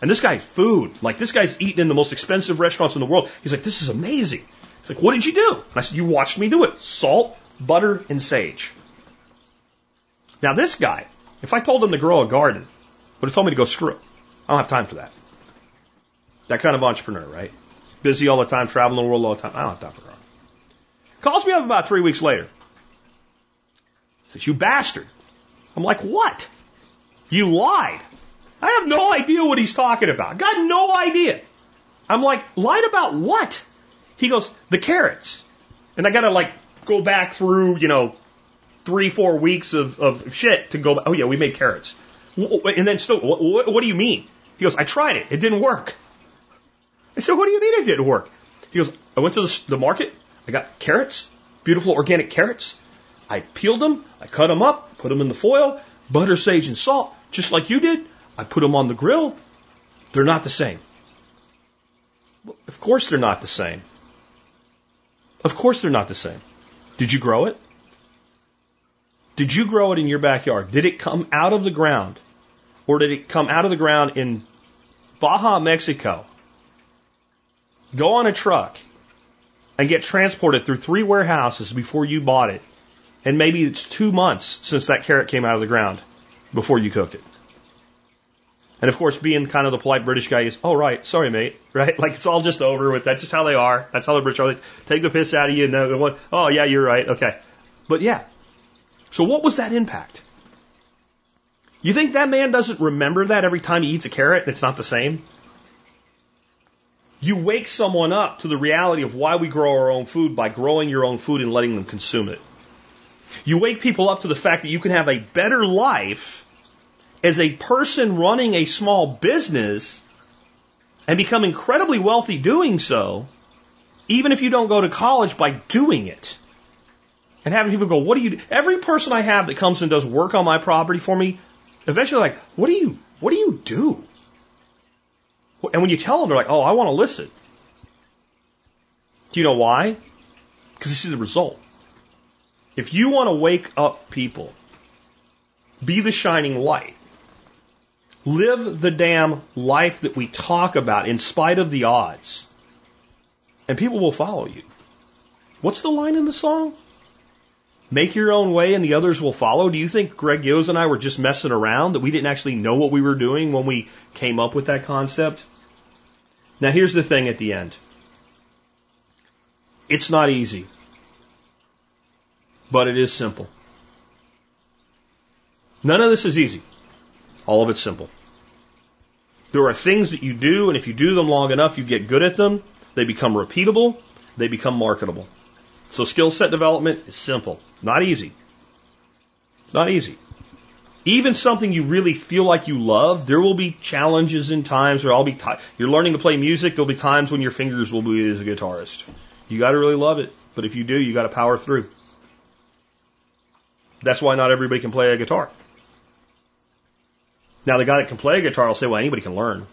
And this guy, food. Like, this guy's eating in the most expensive restaurants in the world. He's like, this is amazing. He's like, what did you do? And I said, you watched me do it. Salt, butter, and sage. Now, this guy, if I told him to grow a garden, would have told me to go screw. I don't have time for that. That kind of entrepreneur, right? Busy all the time, traveling the world all the time. I don't have time for that. Calls me up about three weeks later. Says, you bastard. I'm like, what? You lied. I have no idea what he's talking about. Got no idea. I'm like, lied about what? He goes, the carrots. And I gotta like go back through, you know, three, four weeks of, of shit to go, oh yeah, we made carrots. And then still, what, what, what do you mean? He goes, I tried it. It didn't work. I said, what do you mean it didn't work? He goes, I went to the, the market. I got carrots, beautiful organic carrots. I peeled them. I cut them up, put them in the foil, butter, sage, and salt, just like you did. I put them on the grill. They're not the same. Of course they're not the same. Of course they're not the same. Did you grow it? Did you grow it in your backyard? Did it come out of the ground? Or did it come out of the ground in Baja, Mexico? Go on a truck and get transported through three warehouses before you bought it. And maybe it's two months since that carrot came out of the ground before you cooked it. And of course, being kind of the polite British guy is, oh, right, sorry, mate, right? Like it's all just over with. That's just how they are. That's how the British are. They take the piss out of you and know, oh, yeah, you're right. Okay. But yeah. So what was that impact? You think that man doesn't remember that every time he eats a carrot and it's not the same? You wake someone up to the reality of why we grow our own food by growing your own food and letting them consume it. You wake people up to the fact that you can have a better life as a person running a small business and become incredibly wealthy doing so, even if you don't go to college by doing it. And having people go, what do you do? Every person I have that comes and does work on my property for me, eventually like, what do you, what do you do? And when you tell them, they're like, oh, I want to listen. Do you know why? Because this is the result. If you want to wake up people, be the shining light, live the damn life that we talk about in spite of the odds, and people will follow you. What's the line in the song? Make your own way and the others will follow. Do you think Greg Yost and I were just messing around, that we didn't actually know what we were doing when we came up with that concept? Now, here's the thing at the end it's not easy, but it is simple. None of this is easy. All of it's simple. There are things that you do, and if you do them long enough, you get good at them. They become repeatable. They become marketable. So skill set development is simple. Not easy. It's not easy. Even something you really feel like you love, there will be challenges and times where I'll be, t- you're learning to play music, there'll be times when your fingers will bleed as a guitarist. You gotta really love it. But if you do, you gotta power through. That's why not everybody can play a guitar. Now the guy that can play a guitar will say, well, anybody can learn.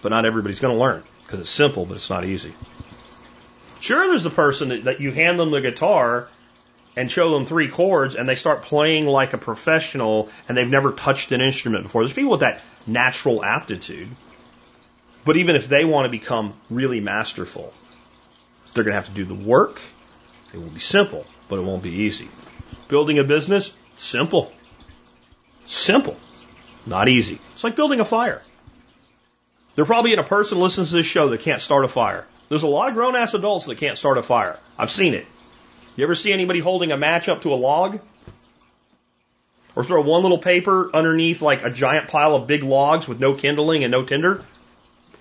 But not everybody's gonna learn. Because it's simple, but it's not easy. Sure, there's the person that, that you hand them the guitar and show them three chords and they start playing like a professional and they've never touched an instrument before. There's people with that natural aptitude. But even if they want to become really masterful, they're going to have to do the work. It will be simple, but it won't be easy. Building a business, simple. Simple. Not easy. It's like building a fire. There probably ain't a person listens to this show that can't start a fire. There's a lot of grown ass adults that can't start a fire. I've seen it. You ever see anybody holding a match up to a log? Or throw one little paper underneath like a giant pile of big logs with no kindling and no tinder?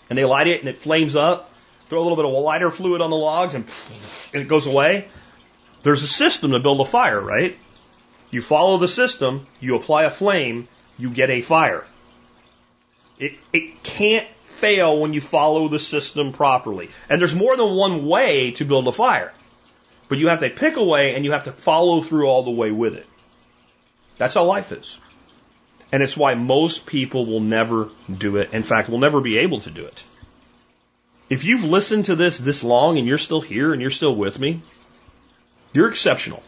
And they light it and it flames up. Throw a little bit of lighter fluid on the logs and it goes away. There's a system to build a fire, right? You follow the system, you apply a flame, you get a fire. It, it can't fail when you follow the system properly. And there's more than one way to build a fire. But you have to pick a way and you have to follow through all the way with it. That's how life is. And it's why most people will never do it. In fact, will never be able to do it. If you've listened to this this long and you're still here and you're still with me, you're exceptional.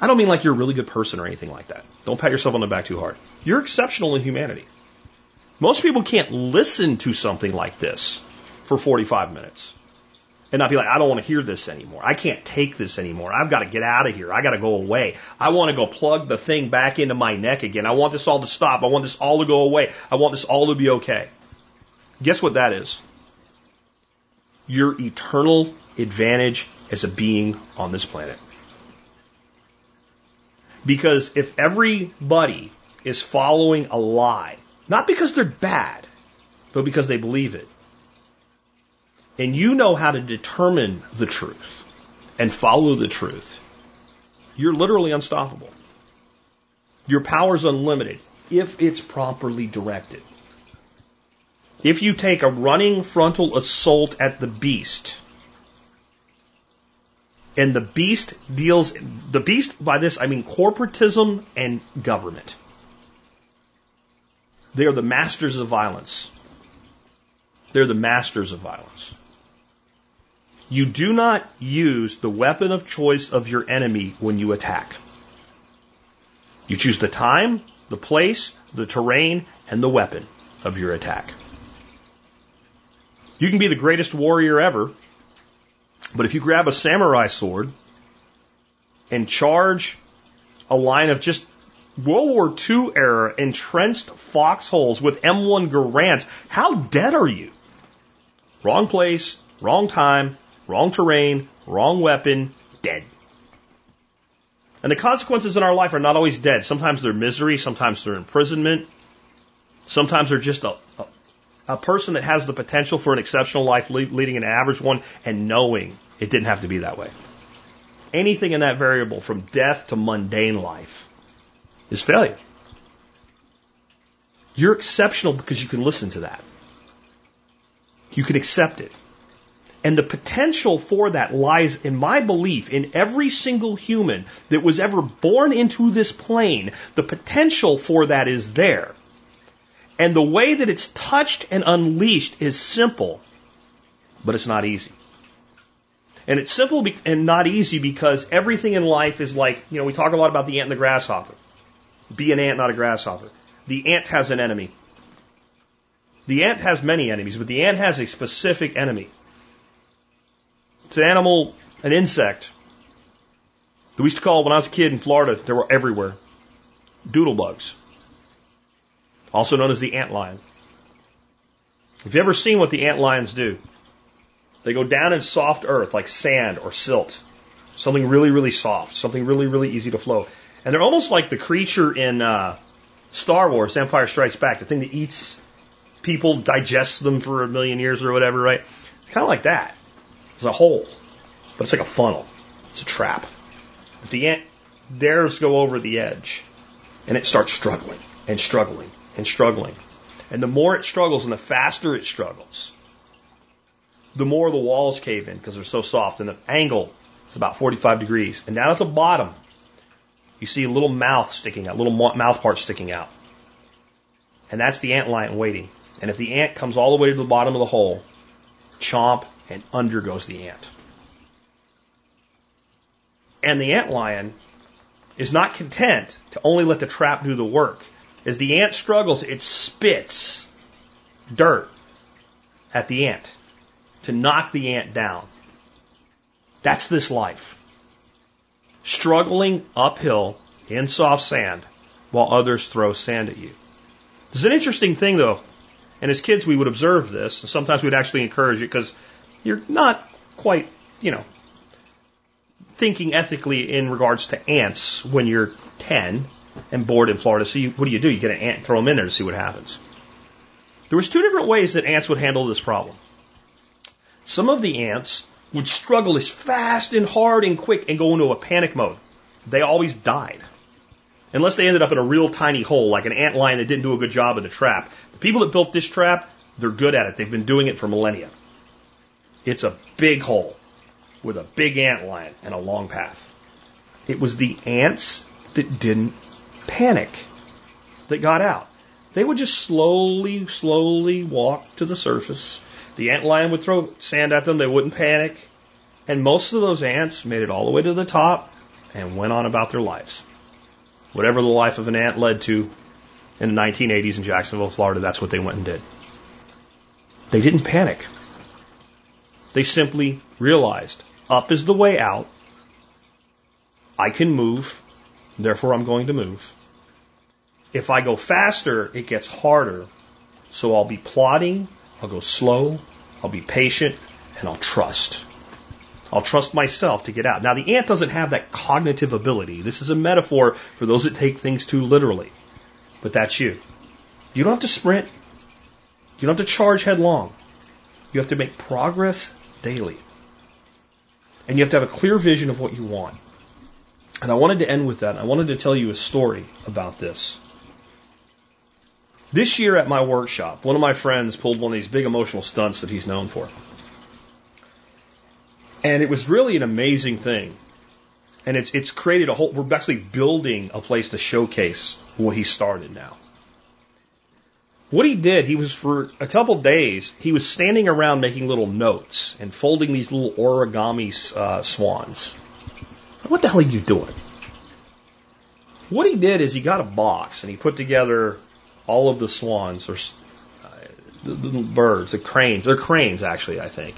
I don't mean like you're a really good person or anything like that. Don't pat yourself on the back too hard. You're exceptional in humanity. Most people can't listen to something like this for 45 minutes and not be like, I don't want to hear this anymore. I can't take this anymore. I've got to get out of here. I got to go away. I want to go plug the thing back into my neck again. I want this all to stop. I want this all to go away. I want this all to be okay. Guess what that is? Your eternal advantage as a being on this planet. Because if everybody is following a lie, not because they're bad, but because they believe it, and you know how to determine the truth and follow the truth, you're literally unstoppable. Your power is unlimited if it's properly directed. If you take a running frontal assault at the beast, and the beast deals, the beast, by this I mean corporatism and government. They are the masters of violence. They're the masters of violence. You do not use the weapon of choice of your enemy when you attack. You choose the time, the place, the terrain, and the weapon of your attack. You can be the greatest warrior ever, but if you grab a samurai sword and charge a line of just World War II era entrenched foxholes with M1 Garands, how dead are you? Wrong place, wrong time, wrong terrain, wrong weapon, dead. And the consequences in our life are not always dead. Sometimes they're misery, sometimes they're imprisonment, sometimes they're just a, a, a person that has the potential for an exceptional life leading an average one and knowing it didn't have to be that way. Anything in that variable from death to mundane life is failure. You're exceptional because you can listen to that. You can accept it. And the potential for that lies in my belief in every single human that was ever born into this plane. The potential for that is there. And the way that it's touched and unleashed is simple, but it's not easy. And it's simple and not easy because everything in life is like, you know, we talk a lot about the ant and the grasshopper. Be an ant, not a grasshopper. The ant has an enemy. The ant has many enemies, but the ant has a specific enemy. It's an animal, an insect. We used to call, when I was a kid in Florida, they were everywhere. Doodle bugs. Also known as the ant lion. Have you ever seen what the ant lions do? They go down in soft earth like sand or silt. Something really, really soft. Something really, really easy to flow. And they're almost like the creature in uh, Star Wars, Empire Strikes Back, the thing that eats people, digests them for a million years or whatever, right? It's kind of like that. It's a hole, but it's like a funnel. It's a trap. If the ant dares go over the edge, and it starts struggling and struggling and struggling, and the more it struggles and the faster it struggles, the more the walls cave in because they're so soft, and the angle is about 45 degrees. And down at the bottom, you see a little mouth sticking out, little mouth part sticking out. And that's the ant lion waiting. And if the ant comes all the way to the bottom of the hole, chomp, and under goes the ant. And the ant lion is not content to only let the trap do the work. As the ant struggles, it spits dirt at the ant to knock the ant down. That's this life. Struggling uphill in soft sand while others throw sand at you. There's an interesting thing though, and as kids we would observe this, and sometimes we'd actually encourage it because you're not quite, you know, thinking ethically in regards to ants when you're 10 and bored in Florida. So you, what do you do? You get an ant throw them in there to see what happens. There was two different ways that ants would handle this problem. Some of the ants would struggle as fast and hard and quick and go into a panic mode. They always died. Unless they ended up in a real tiny hole, like an ant lion that didn't do a good job of the trap. The people that built this trap, they're good at it. They've been doing it for millennia. It's a big hole with a big ant lion and a long path. It was the ants that didn't panic that got out. They would just slowly, slowly walk to the surface. The ant lion would throw sand at them. They wouldn't panic. And most of those ants made it all the way to the top and went on about their lives. Whatever the life of an ant led to in the 1980s in Jacksonville, Florida, that's what they went and did. They didn't panic. They simply realized up is the way out. I can move, therefore I'm going to move. If I go faster, it gets harder. So I'll be plodding, I'll go slow, I'll be patient, and I'll trust. I'll trust myself to get out. Now, the ant doesn't have that cognitive ability. This is a metaphor for those that take things too literally. But that's you. You don't have to sprint. You don't have to charge headlong. You have to make progress daily. And you have to have a clear vision of what you want. And I wanted to end with that. I wanted to tell you a story about this. This year at my workshop, one of my friends pulled one of these big emotional stunts that he's known for. And it was really an amazing thing. And it's, it's created a whole, we're actually building a place to showcase what he started now. What he did, he was for a couple days, he was standing around making little notes and folding these little origami uh, swans. What the hell are you doing? What he did is he got a box and he put together all of the swans or uh, the, the birds, the cranes. They're cranes, actually, I think.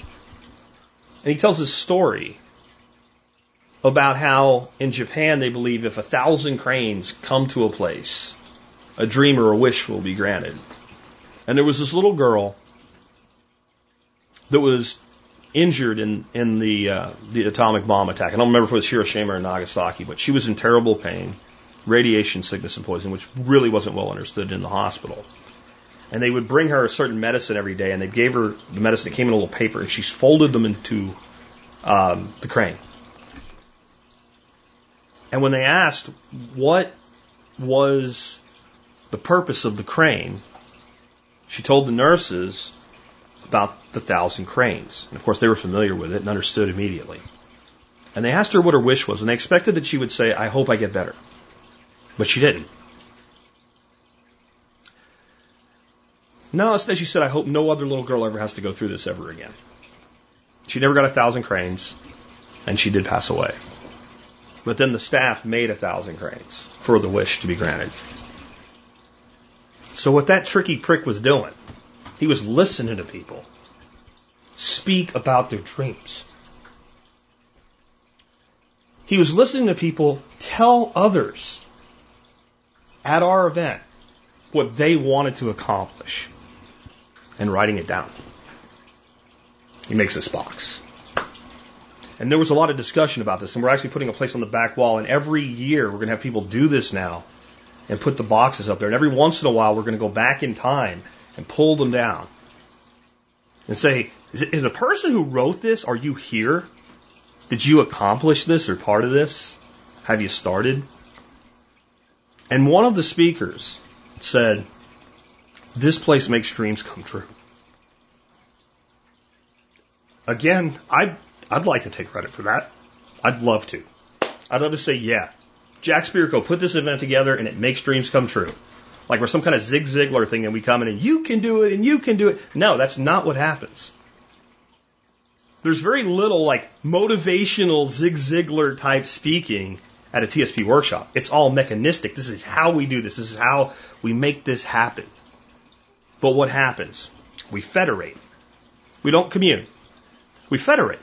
And he tells his story about how in Japan they believe if a thousand cranes come to a place, a dream or a wish will be granted. And there was this little girl that was injured in in the uh, the atomic bomb attack. I don't remember if it was Hiroshima or Nagasaki, but she was in terrible pain, radiation sickness and poisoning, which really wasn't well understood in the hospital. And they would bring her a certain medicine every day, and they gave her the medicine that came in a little paper, and she folded them into um, the crane. And when they asked what was the purpose of the crane, she told the nurses about the thousand cranes. And of course, they were familiar with it and understood immediately. And they asked her what her wish was, and they expected that she would say, I hope I get better. But she didn't. No, instead she said, I hope no other little girl ever has to go through this ever again. She never got a thousand cranes, and she did pass away. But then the staff made a thousand cranes for the wish to be granted. So what that tricky prick was doing, he was listening to people speak about their dreams. He was listening to people tell others at our event what they wanted to accomplish and writing it down. He makes this box. And there was a lot of discussion about this, and we're actually putting a place on the back wall. And every year we're going to have people do this now and put the boxes up there. And every once in a while we're going to go back in time and pull them down and say, is, it, is the person who wrote this, are you here? Did you accomplish this or part of this? Have you started? And one of the speakers said, this place makes dreams come true. Again, I I'd like to take credit for that. I'd love to. I'd love to say, yeah, Jack Spirko put this event together and it makes dreams come true. Like we're some kind of Zig Ziglar thing and we come in and you can do it and you can do it. No, that's not what happens. There's very little like motivational Zig Ziglar type speaking at a TSP workshop. It's all mechanistic. This is how we do this. This is how we make this happen. But what happens? We federate. We don't commune. We federate.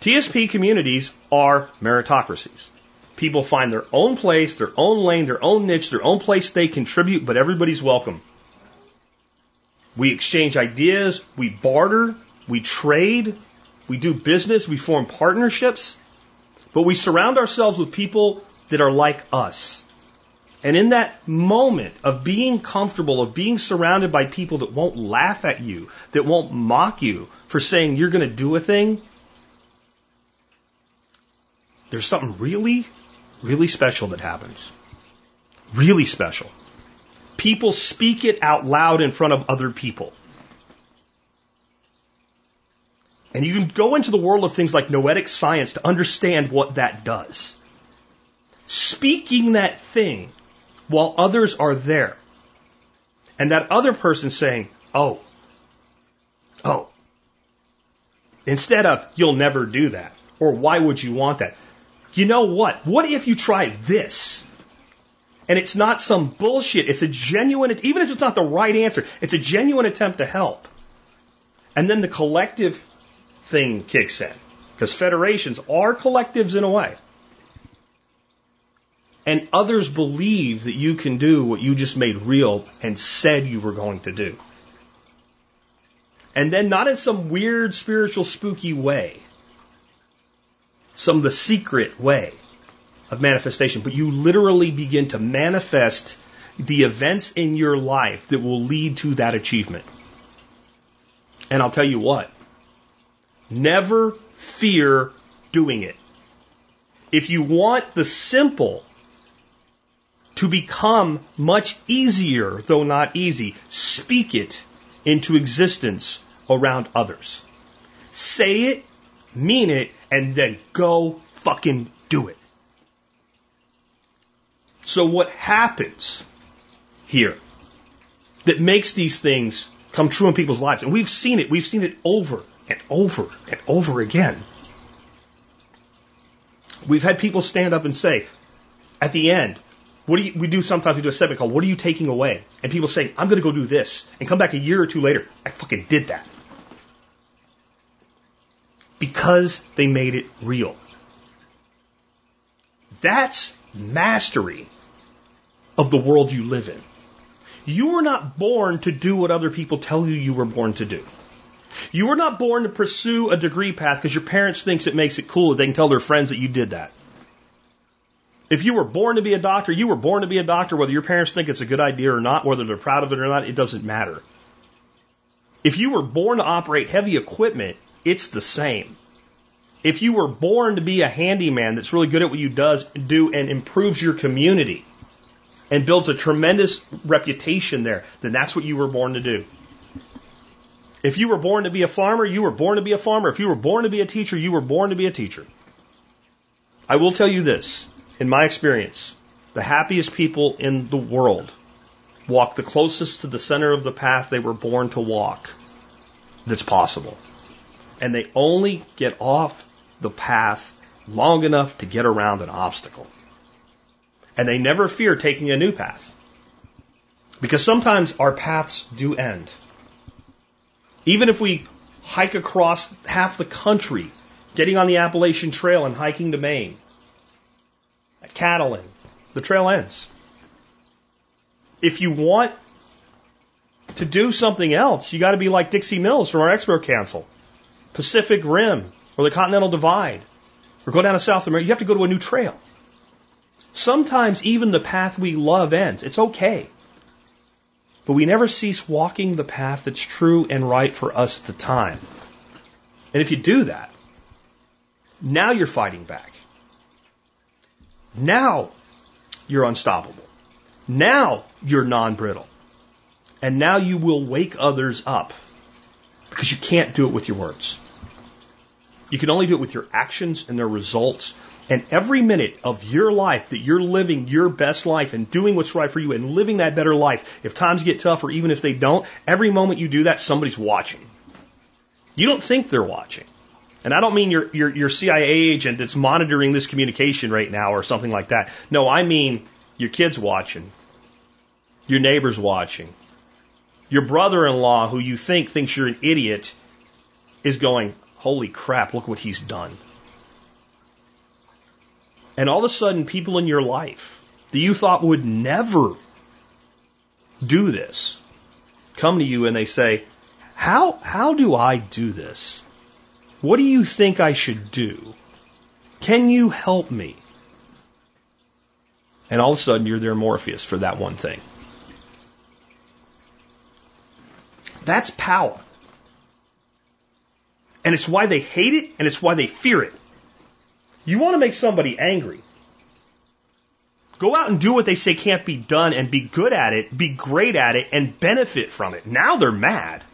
TSP communities are meritocracies. People find their own place, their own lane, their own niche, their own place they contribute, but everybody's welcome. We exchange ideas, we barter, we trade, we do business, we form partnerships, but we surround ourselves with people that are like us. And in that moment of being comfortable, of being surrounded by people that won't laugh at you, that won't mock you for saying you're going to do a thing, there's something really, really special that happens. Really special. People speak it out loud in front of other people. And you can go into the world of things like noetic science to understand what that does. Speaking that thing while others are there. And that other person saying, oh, oh. Instead of, you'll never do that. Or why would you want that? you know what? What if you try this? And it's not some bullshit. It's a genuine, even if it's not the right answer, it's a genuine attempt to help. And then the collective thing kicks in. Because federations are collectives in a way. And others believe that you can do what you just made real and said you were going to do. And then not in some weird spiritual spooky way some of the secret way of manifestation, but you literally begin to manifest the events in your life that will lead to that achievement. And I'll tell you what, never fear doing it. If you want the simple to become much easier, though not easy, speak it into existence around others. Say it mean it, and then go fucking do it. So what happens here that makes these things come true in people's lives? And we've seen it, we've seen it over and over and over again. We've had people stand up and say, at the end, what do you, we do sometimes we do a segment called What are you taking away? And people say, I'm gonna go do this and come back a year or two later, I fucking did that because they made it real. That's mastery of the world you live in. You were not born to do what other people tell you you were born to do. You were not born to pursue a degree path because your parents thinks it makes it cool that they can tell their friends that you did that. If you were born to be a doctor, you were born to be a doctor whether your parents think it's a good idea or not, whether they're proud of it or not, it doesn't matter. If you were born to operate heavy equipment, it's the same. If you were born to be a handyman that's really good at what you does do and improves your community and builds a tremendous reputation there, then that's what you were born to do. If you were born to be a farmer, you were born to be a farmer. If you were born to be a teacher, you were born to be a teacher. I will tell you this, in my experience, the happiest people in the world walk the closest to the center of the path they were born to walk that's possible. And they only get off the path long enough to get around an obstacle. And they never fear taking a new path. Because sometimes our paths do end. Even if we hike across half the country, getting on the Appalachian Trail and hiking to Maine, at Katahdin, the trail ends. If you want to do something else, you got to be like Dixie Mills from our expert council, Pacific Rim, or the Continental Divide, or go down to South America. You have to go to a new trail. Sometimes even the path we love ends. It's okay. But we never cease walking the path that's true and right for us at the time. And if you do that, now you're fighting back. Now you're unstoppable. Now you're non brittle. And now you will wake others up because you can't do it with your words. You can only do it with your actions and their results. And every minute of your life that you're living your best life and doing what's right for you and living that better life, if times get tough or even if they don't, every moment you do that, somebody's watching. You don't think they're watching. And I don't mean your, your, your CIA agent that's monitoring this communication right now or something like that. No, I mean your kids watching, your neighbors watching, your brother in law who you think thinks you're an idiot is going, holy crap, look what he's done. And all of a sudden, people in your life that you thought would never do this come to you and they say, how, how do I do this? What do you think I should do? Can you help me? And all of a sudden, you're their Morpheus for that one thing. That's power. And it's why they hate it and it's why they fear it. You want to make somebody angry. Go out and do what they say can't be done and be good at it, be great at it, and benefit from it. Now they're mad.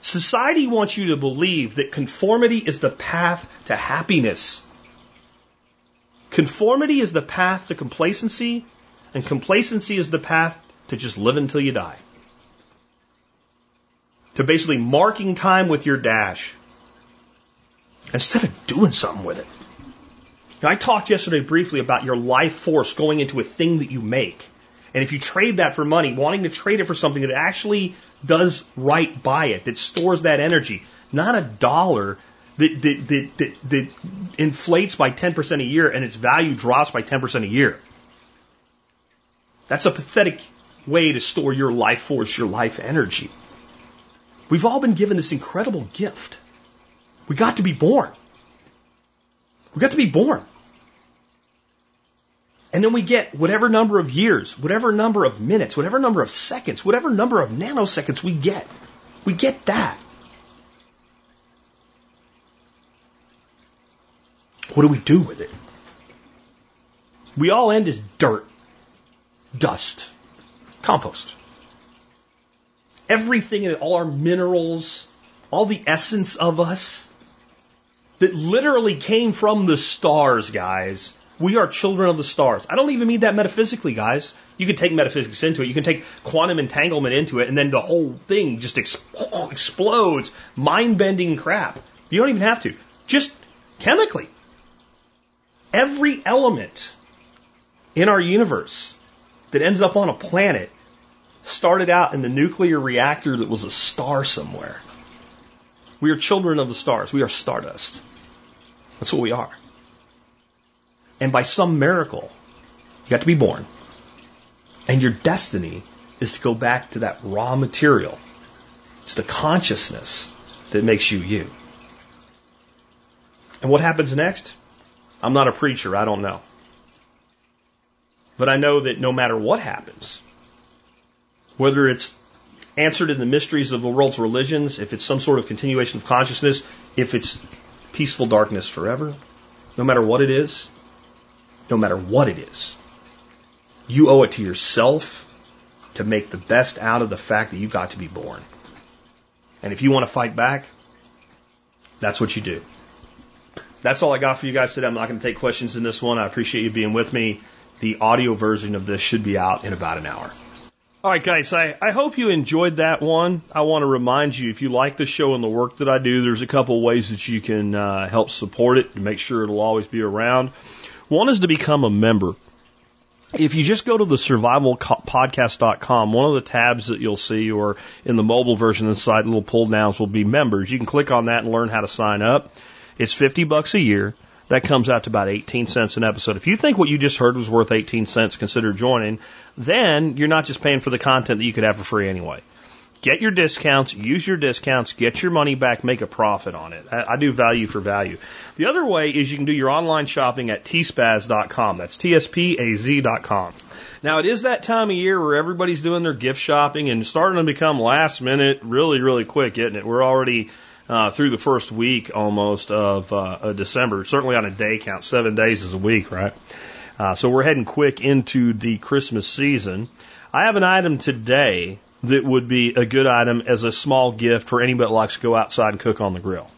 Society wants you to believe that conformity is the path to happiness. Conformity is the path to complacency, and complacency is the path to just live until you die. To basically marking time with your dash instead of doing something with it. Now, I talked yesterday briefly about your life force going into a thing that you make. And if you trade that for money, wanting to trade it for something that actually does right by it, that stores that energy, not a dollar that, that, that, that, that inflates by 10% a year and its value drops by 10% a year. That's a pathetic way to store your life force, your life energy. We've all been given this incredible gift. We got to be born. We got to be born. And then we get whatever number of years, whatever number of minutes, whatever number of seconds, whatever number of nanoseconds we get. We get that. What do we do with it? We all end as dirt, dust, compost. Everything in it, all our minerals, all the essence of us that literally came from the stars, guys. We are children of the stars. I don't even mean that metaphysically, guys. You can take metaphysics into it. You can take quantum entanglement into it, and then the whole thing just ex- explodes. Mind bending crap. You don't even have to. Just chemically. Every element in our universe that ends up on a planet started out in the nuclear reactor that was a star somewhere. We are children of the stars. We are stardust. That's what we are. And by some miracle, you got to be born. And your destiny is to go back to that raw material. It's the consciousness that makes you you. And what happens next? I'm not a preacher. I don't know. But I know that no matter what happens, whether it's answered in the mysteries of the world's religions, if it's some sort of continuation of consciousness, if it's peaceful darkness forever, no matter what it is, no matter what it is, you owe it to yourself to make the best out of the fact that you got to be born. And if you want to fight back, that's what you do. That's all I got for you guys today. I'm not going to take questions in this one. I appreciate you being with me. The audio version of this should be out in about an hour. All right, guys, I, I hope you enjoyed that one. I want to remind you if you like the show and the work that I do, there's a couple ways that you can uh, help support it and make sure it'll always be around. One is to become a member. If you just go to the survivalpodcast.com, one of the tabs that you'll see, or in the mobile version of the site, little pull downs will be members. You can click on that and learn how to sign up. It's 50 bucks a year. That comes out to about 18 cents an episode. If you think what you just heard was worth 18 cents, consider joining. Then you're not just paying for the content that you could have for free anyway. Get your discounts, use your discounts, get your money back, make a profit on it. I, I do value for value. The other way is you can do your online shopping at tspaz.com. That's T-S-P-A-Z.com. Now it is that time of year where everybody's doing their gift shopping and starting to become last minute really, really quick, isn't it? We're already uh, through the first week almost of, uh, of December, certainly on a day count. Seven days is a week, right? Uh, so we're heading quick into the Christmas season. I have an item today that would be a good item as a small gift for anybody that likes to go outside and cook on the grill.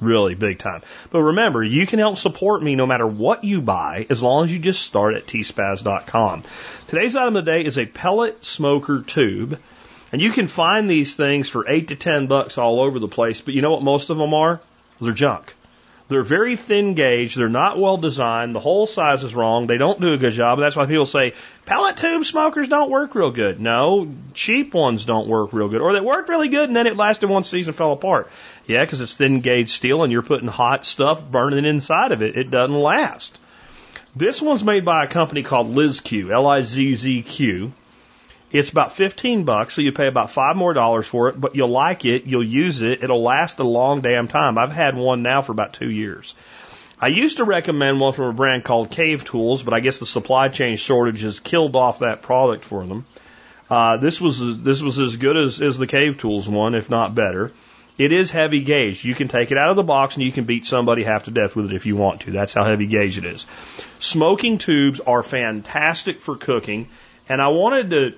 Really big time. But remember, you can help support me no matter what you buy as long as you just start at tspaz.com. Today's item of the day is a pellet smoker tube. And you can find these things for eight to ten bucks all over the place, but you know what most of them are? They're junk. They're very thin gauge. They're not well designed. The hole size is wrong. They don't do a good job. That's why people say pellet tube smokers don't work real good. No, cheap ones don't work real good. Or they worked really good and then it lasted one season fell apart. Yeah, because it's thin gauge steel and you're putting hot stuff burning inside of it. It doesn't last. This one's made by a company called LIZZQ, L-I-Z-Z-Q. It's about 15 bucks, so you pay about five more dollars for it, but you'll like it, you'll use it, it'll last a long damn time. I've had one now for about two years. I used to recommend one from a brand called Cave Tools, but I guess the supply chain shortage has killed off that product for them. Uh, this was this was as good as, as the Cave Tools one, if not better. It is heavy gauge. You can take it out of the box and you can beat somebody half to death with it if you want to. That's how heavy gauge it is. Smoking tubes are fantastic for cooking, and I wanted to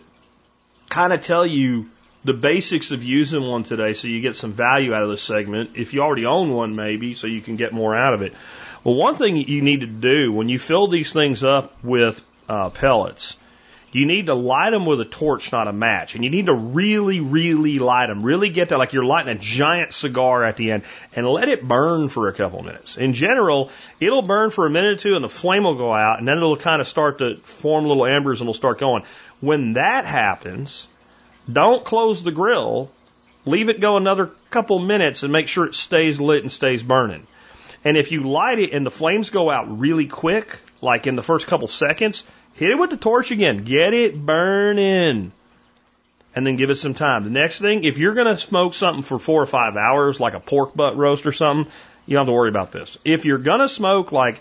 kind of tell you the basics of using one today so you get some value out of this segment. If you already own one, maybe, so you can get more out of it. Well, one thing you need to do when you fill these things up with uh, pellets, you need to light them with a torch, not a match. And you need to really, really light them. Really get that, like you're lighting a giant cigar at the end, and let it burn for a couple minutes. In general, it'll burn for a minute or two, and the flame will go out, and then it'll kind of start to form little embers, and it'll start going. When that happens, don't close the grill. Leave it go another couple minutes and make sure it stays lit and stays burning. And if you light it and the flames go out really quick, like in the first couple seconds, hit it with the torch again. Get it burning. And then give it some time. The next thing, if you're going to smoke something for four or five hours, like a pork butt roast or something, you don't have to worry about this. If you're going to smoke like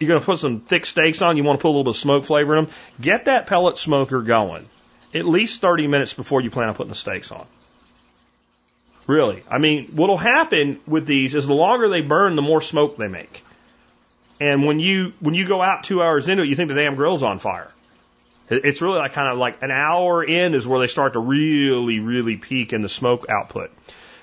you're going to put some thick steaks on, you want to put a little bit of smoke flavor in them, get that pellet smoker going at least 30 minutes before you plan on putting the steaks on. Really. I mean, what'll happen with these is the longer they burn, the more smoke they make. And when you, when you go out two hours into it, you think the damn grill's on fire. It's really like kind of like an hour in is where they start to really, really peak in the smoke output.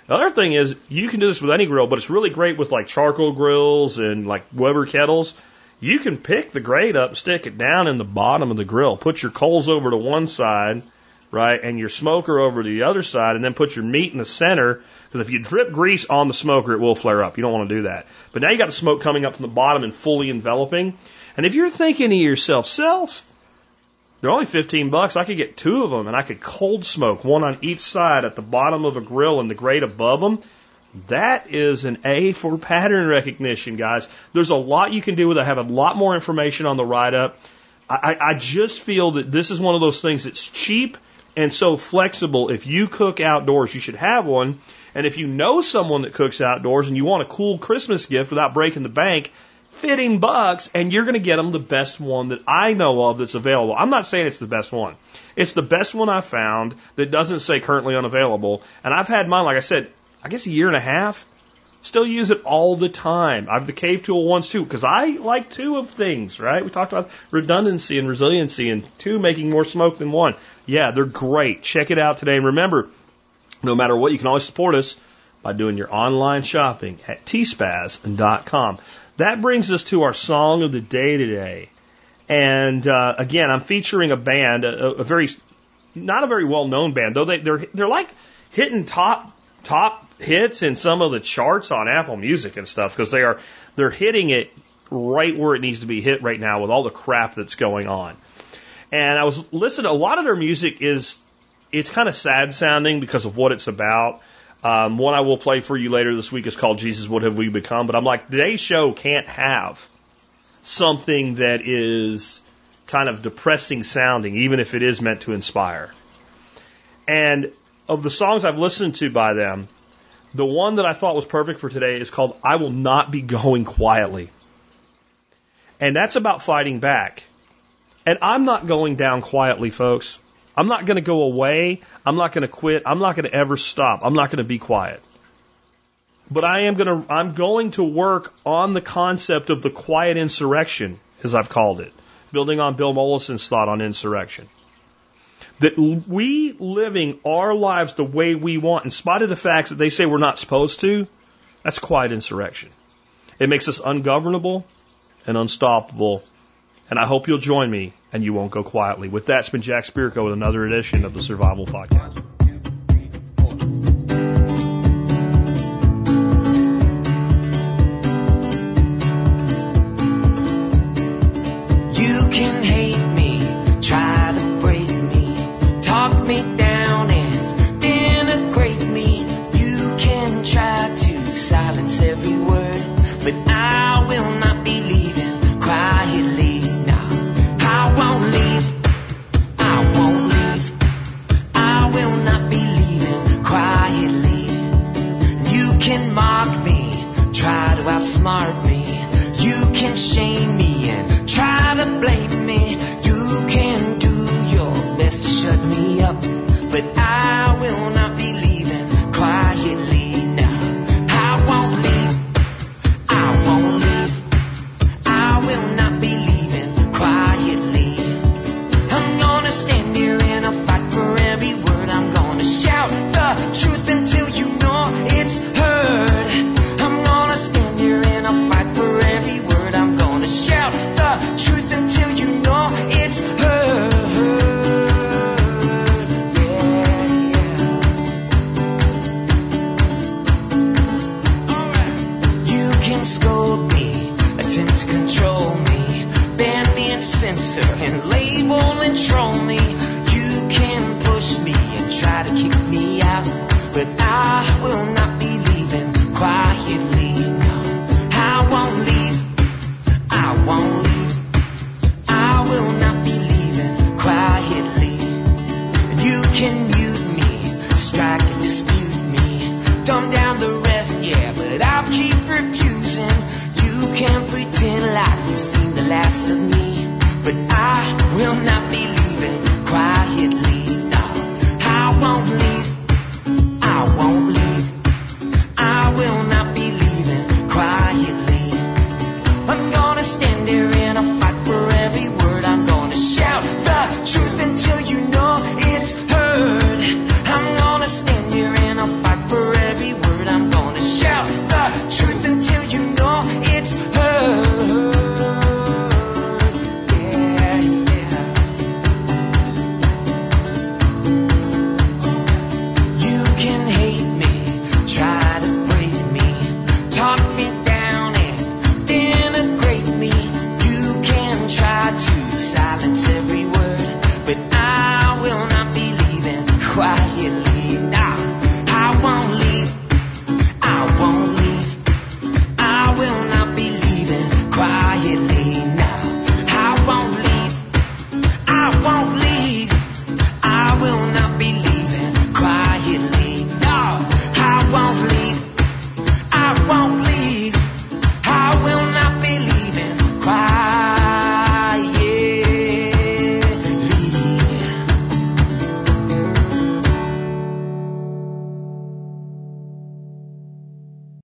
The other thing is you can do this with any grill, but it's really great with like charcoal grills and like Weber kettles. You can pick the grate up, stick it down in the bottom of the grill, put your coals over to one side, right, and your smoker over to the other side, and then put your meat in the center. Because if you drip grease on the smoker, it will flare up. You don't want to do that. But now you got the smoke coming up from the bottom and fully enveloping. And if you're thinking to yourself, self, they're only 15 bucks. I could get two of them and I could cold smoke one on each side at the bottom of a grill and the grate above them. That is an A for pattern recognition, guys. There's a lot you can do with it. I have a lot more information on the write up. I, I just feel that this is one of those things that's cheap and so flexible. If you cook outdoors, you should have one. And if you know someone that cooks outdoors and you want a cool Christmas gift without breaking the bank, 15 bucks and you're going to get them the best one that I know of that's available. I'm not saying it's the best one. It's the best one I found that doesn't say currently unavailable. And I've had mine, like I said, I guess a year and a half. Still use it all the time. I've the cave tool once too, because I like two of things, right? We talked about redundancy and resiliency and two making more smoke than one. Yeah, they're great. Check it out today. And remember, no matter what, you can always support us by doing your online shopping at tspaz.com. That brings us to our song of the day today. And uh, again, I'm featuring a band, a, a very not a very well known band, though they, they're they're like hitting top top hits in some of the charts on Apple Music and stuff because they are they're hitting it right where it needs to be hit right now with all the crap that's going on. And I was listening. A lot of their music is it's kind of sad sounding because of what it's about. Um, one I will play for you later this week is called Jesus, What Have We Become? But I'm like, today's show can't have something that is kind of depressing sounding, even if it is meant to inspire. And of the songs I've listened to by them, the one that I thought was perfect for today is called I Will Not Be Going Quietly. And that's about fighting back. And I'm not going down quietly, folks. I'm not going to go away. I'm not going to quit. I'm not going to ever stop. I'm not going to be quiet. But I am going to, I'm going to work on the concept of the quiet insurrection, as I've called it, building on Bill Mollison's thought on insurrection. That we living our lives the way we want, in spite of the facts that they say we're not supposed to, that's quiet insurrection. It makes us ungovernable and unstoppable. And I hope you'll join me and you won't go quietly. With that, it's been Jack Spirko with another edition of the Survival Podcast. Outsmart me. You can shame me and try to blame me. You can do your best to shut me up, but I will not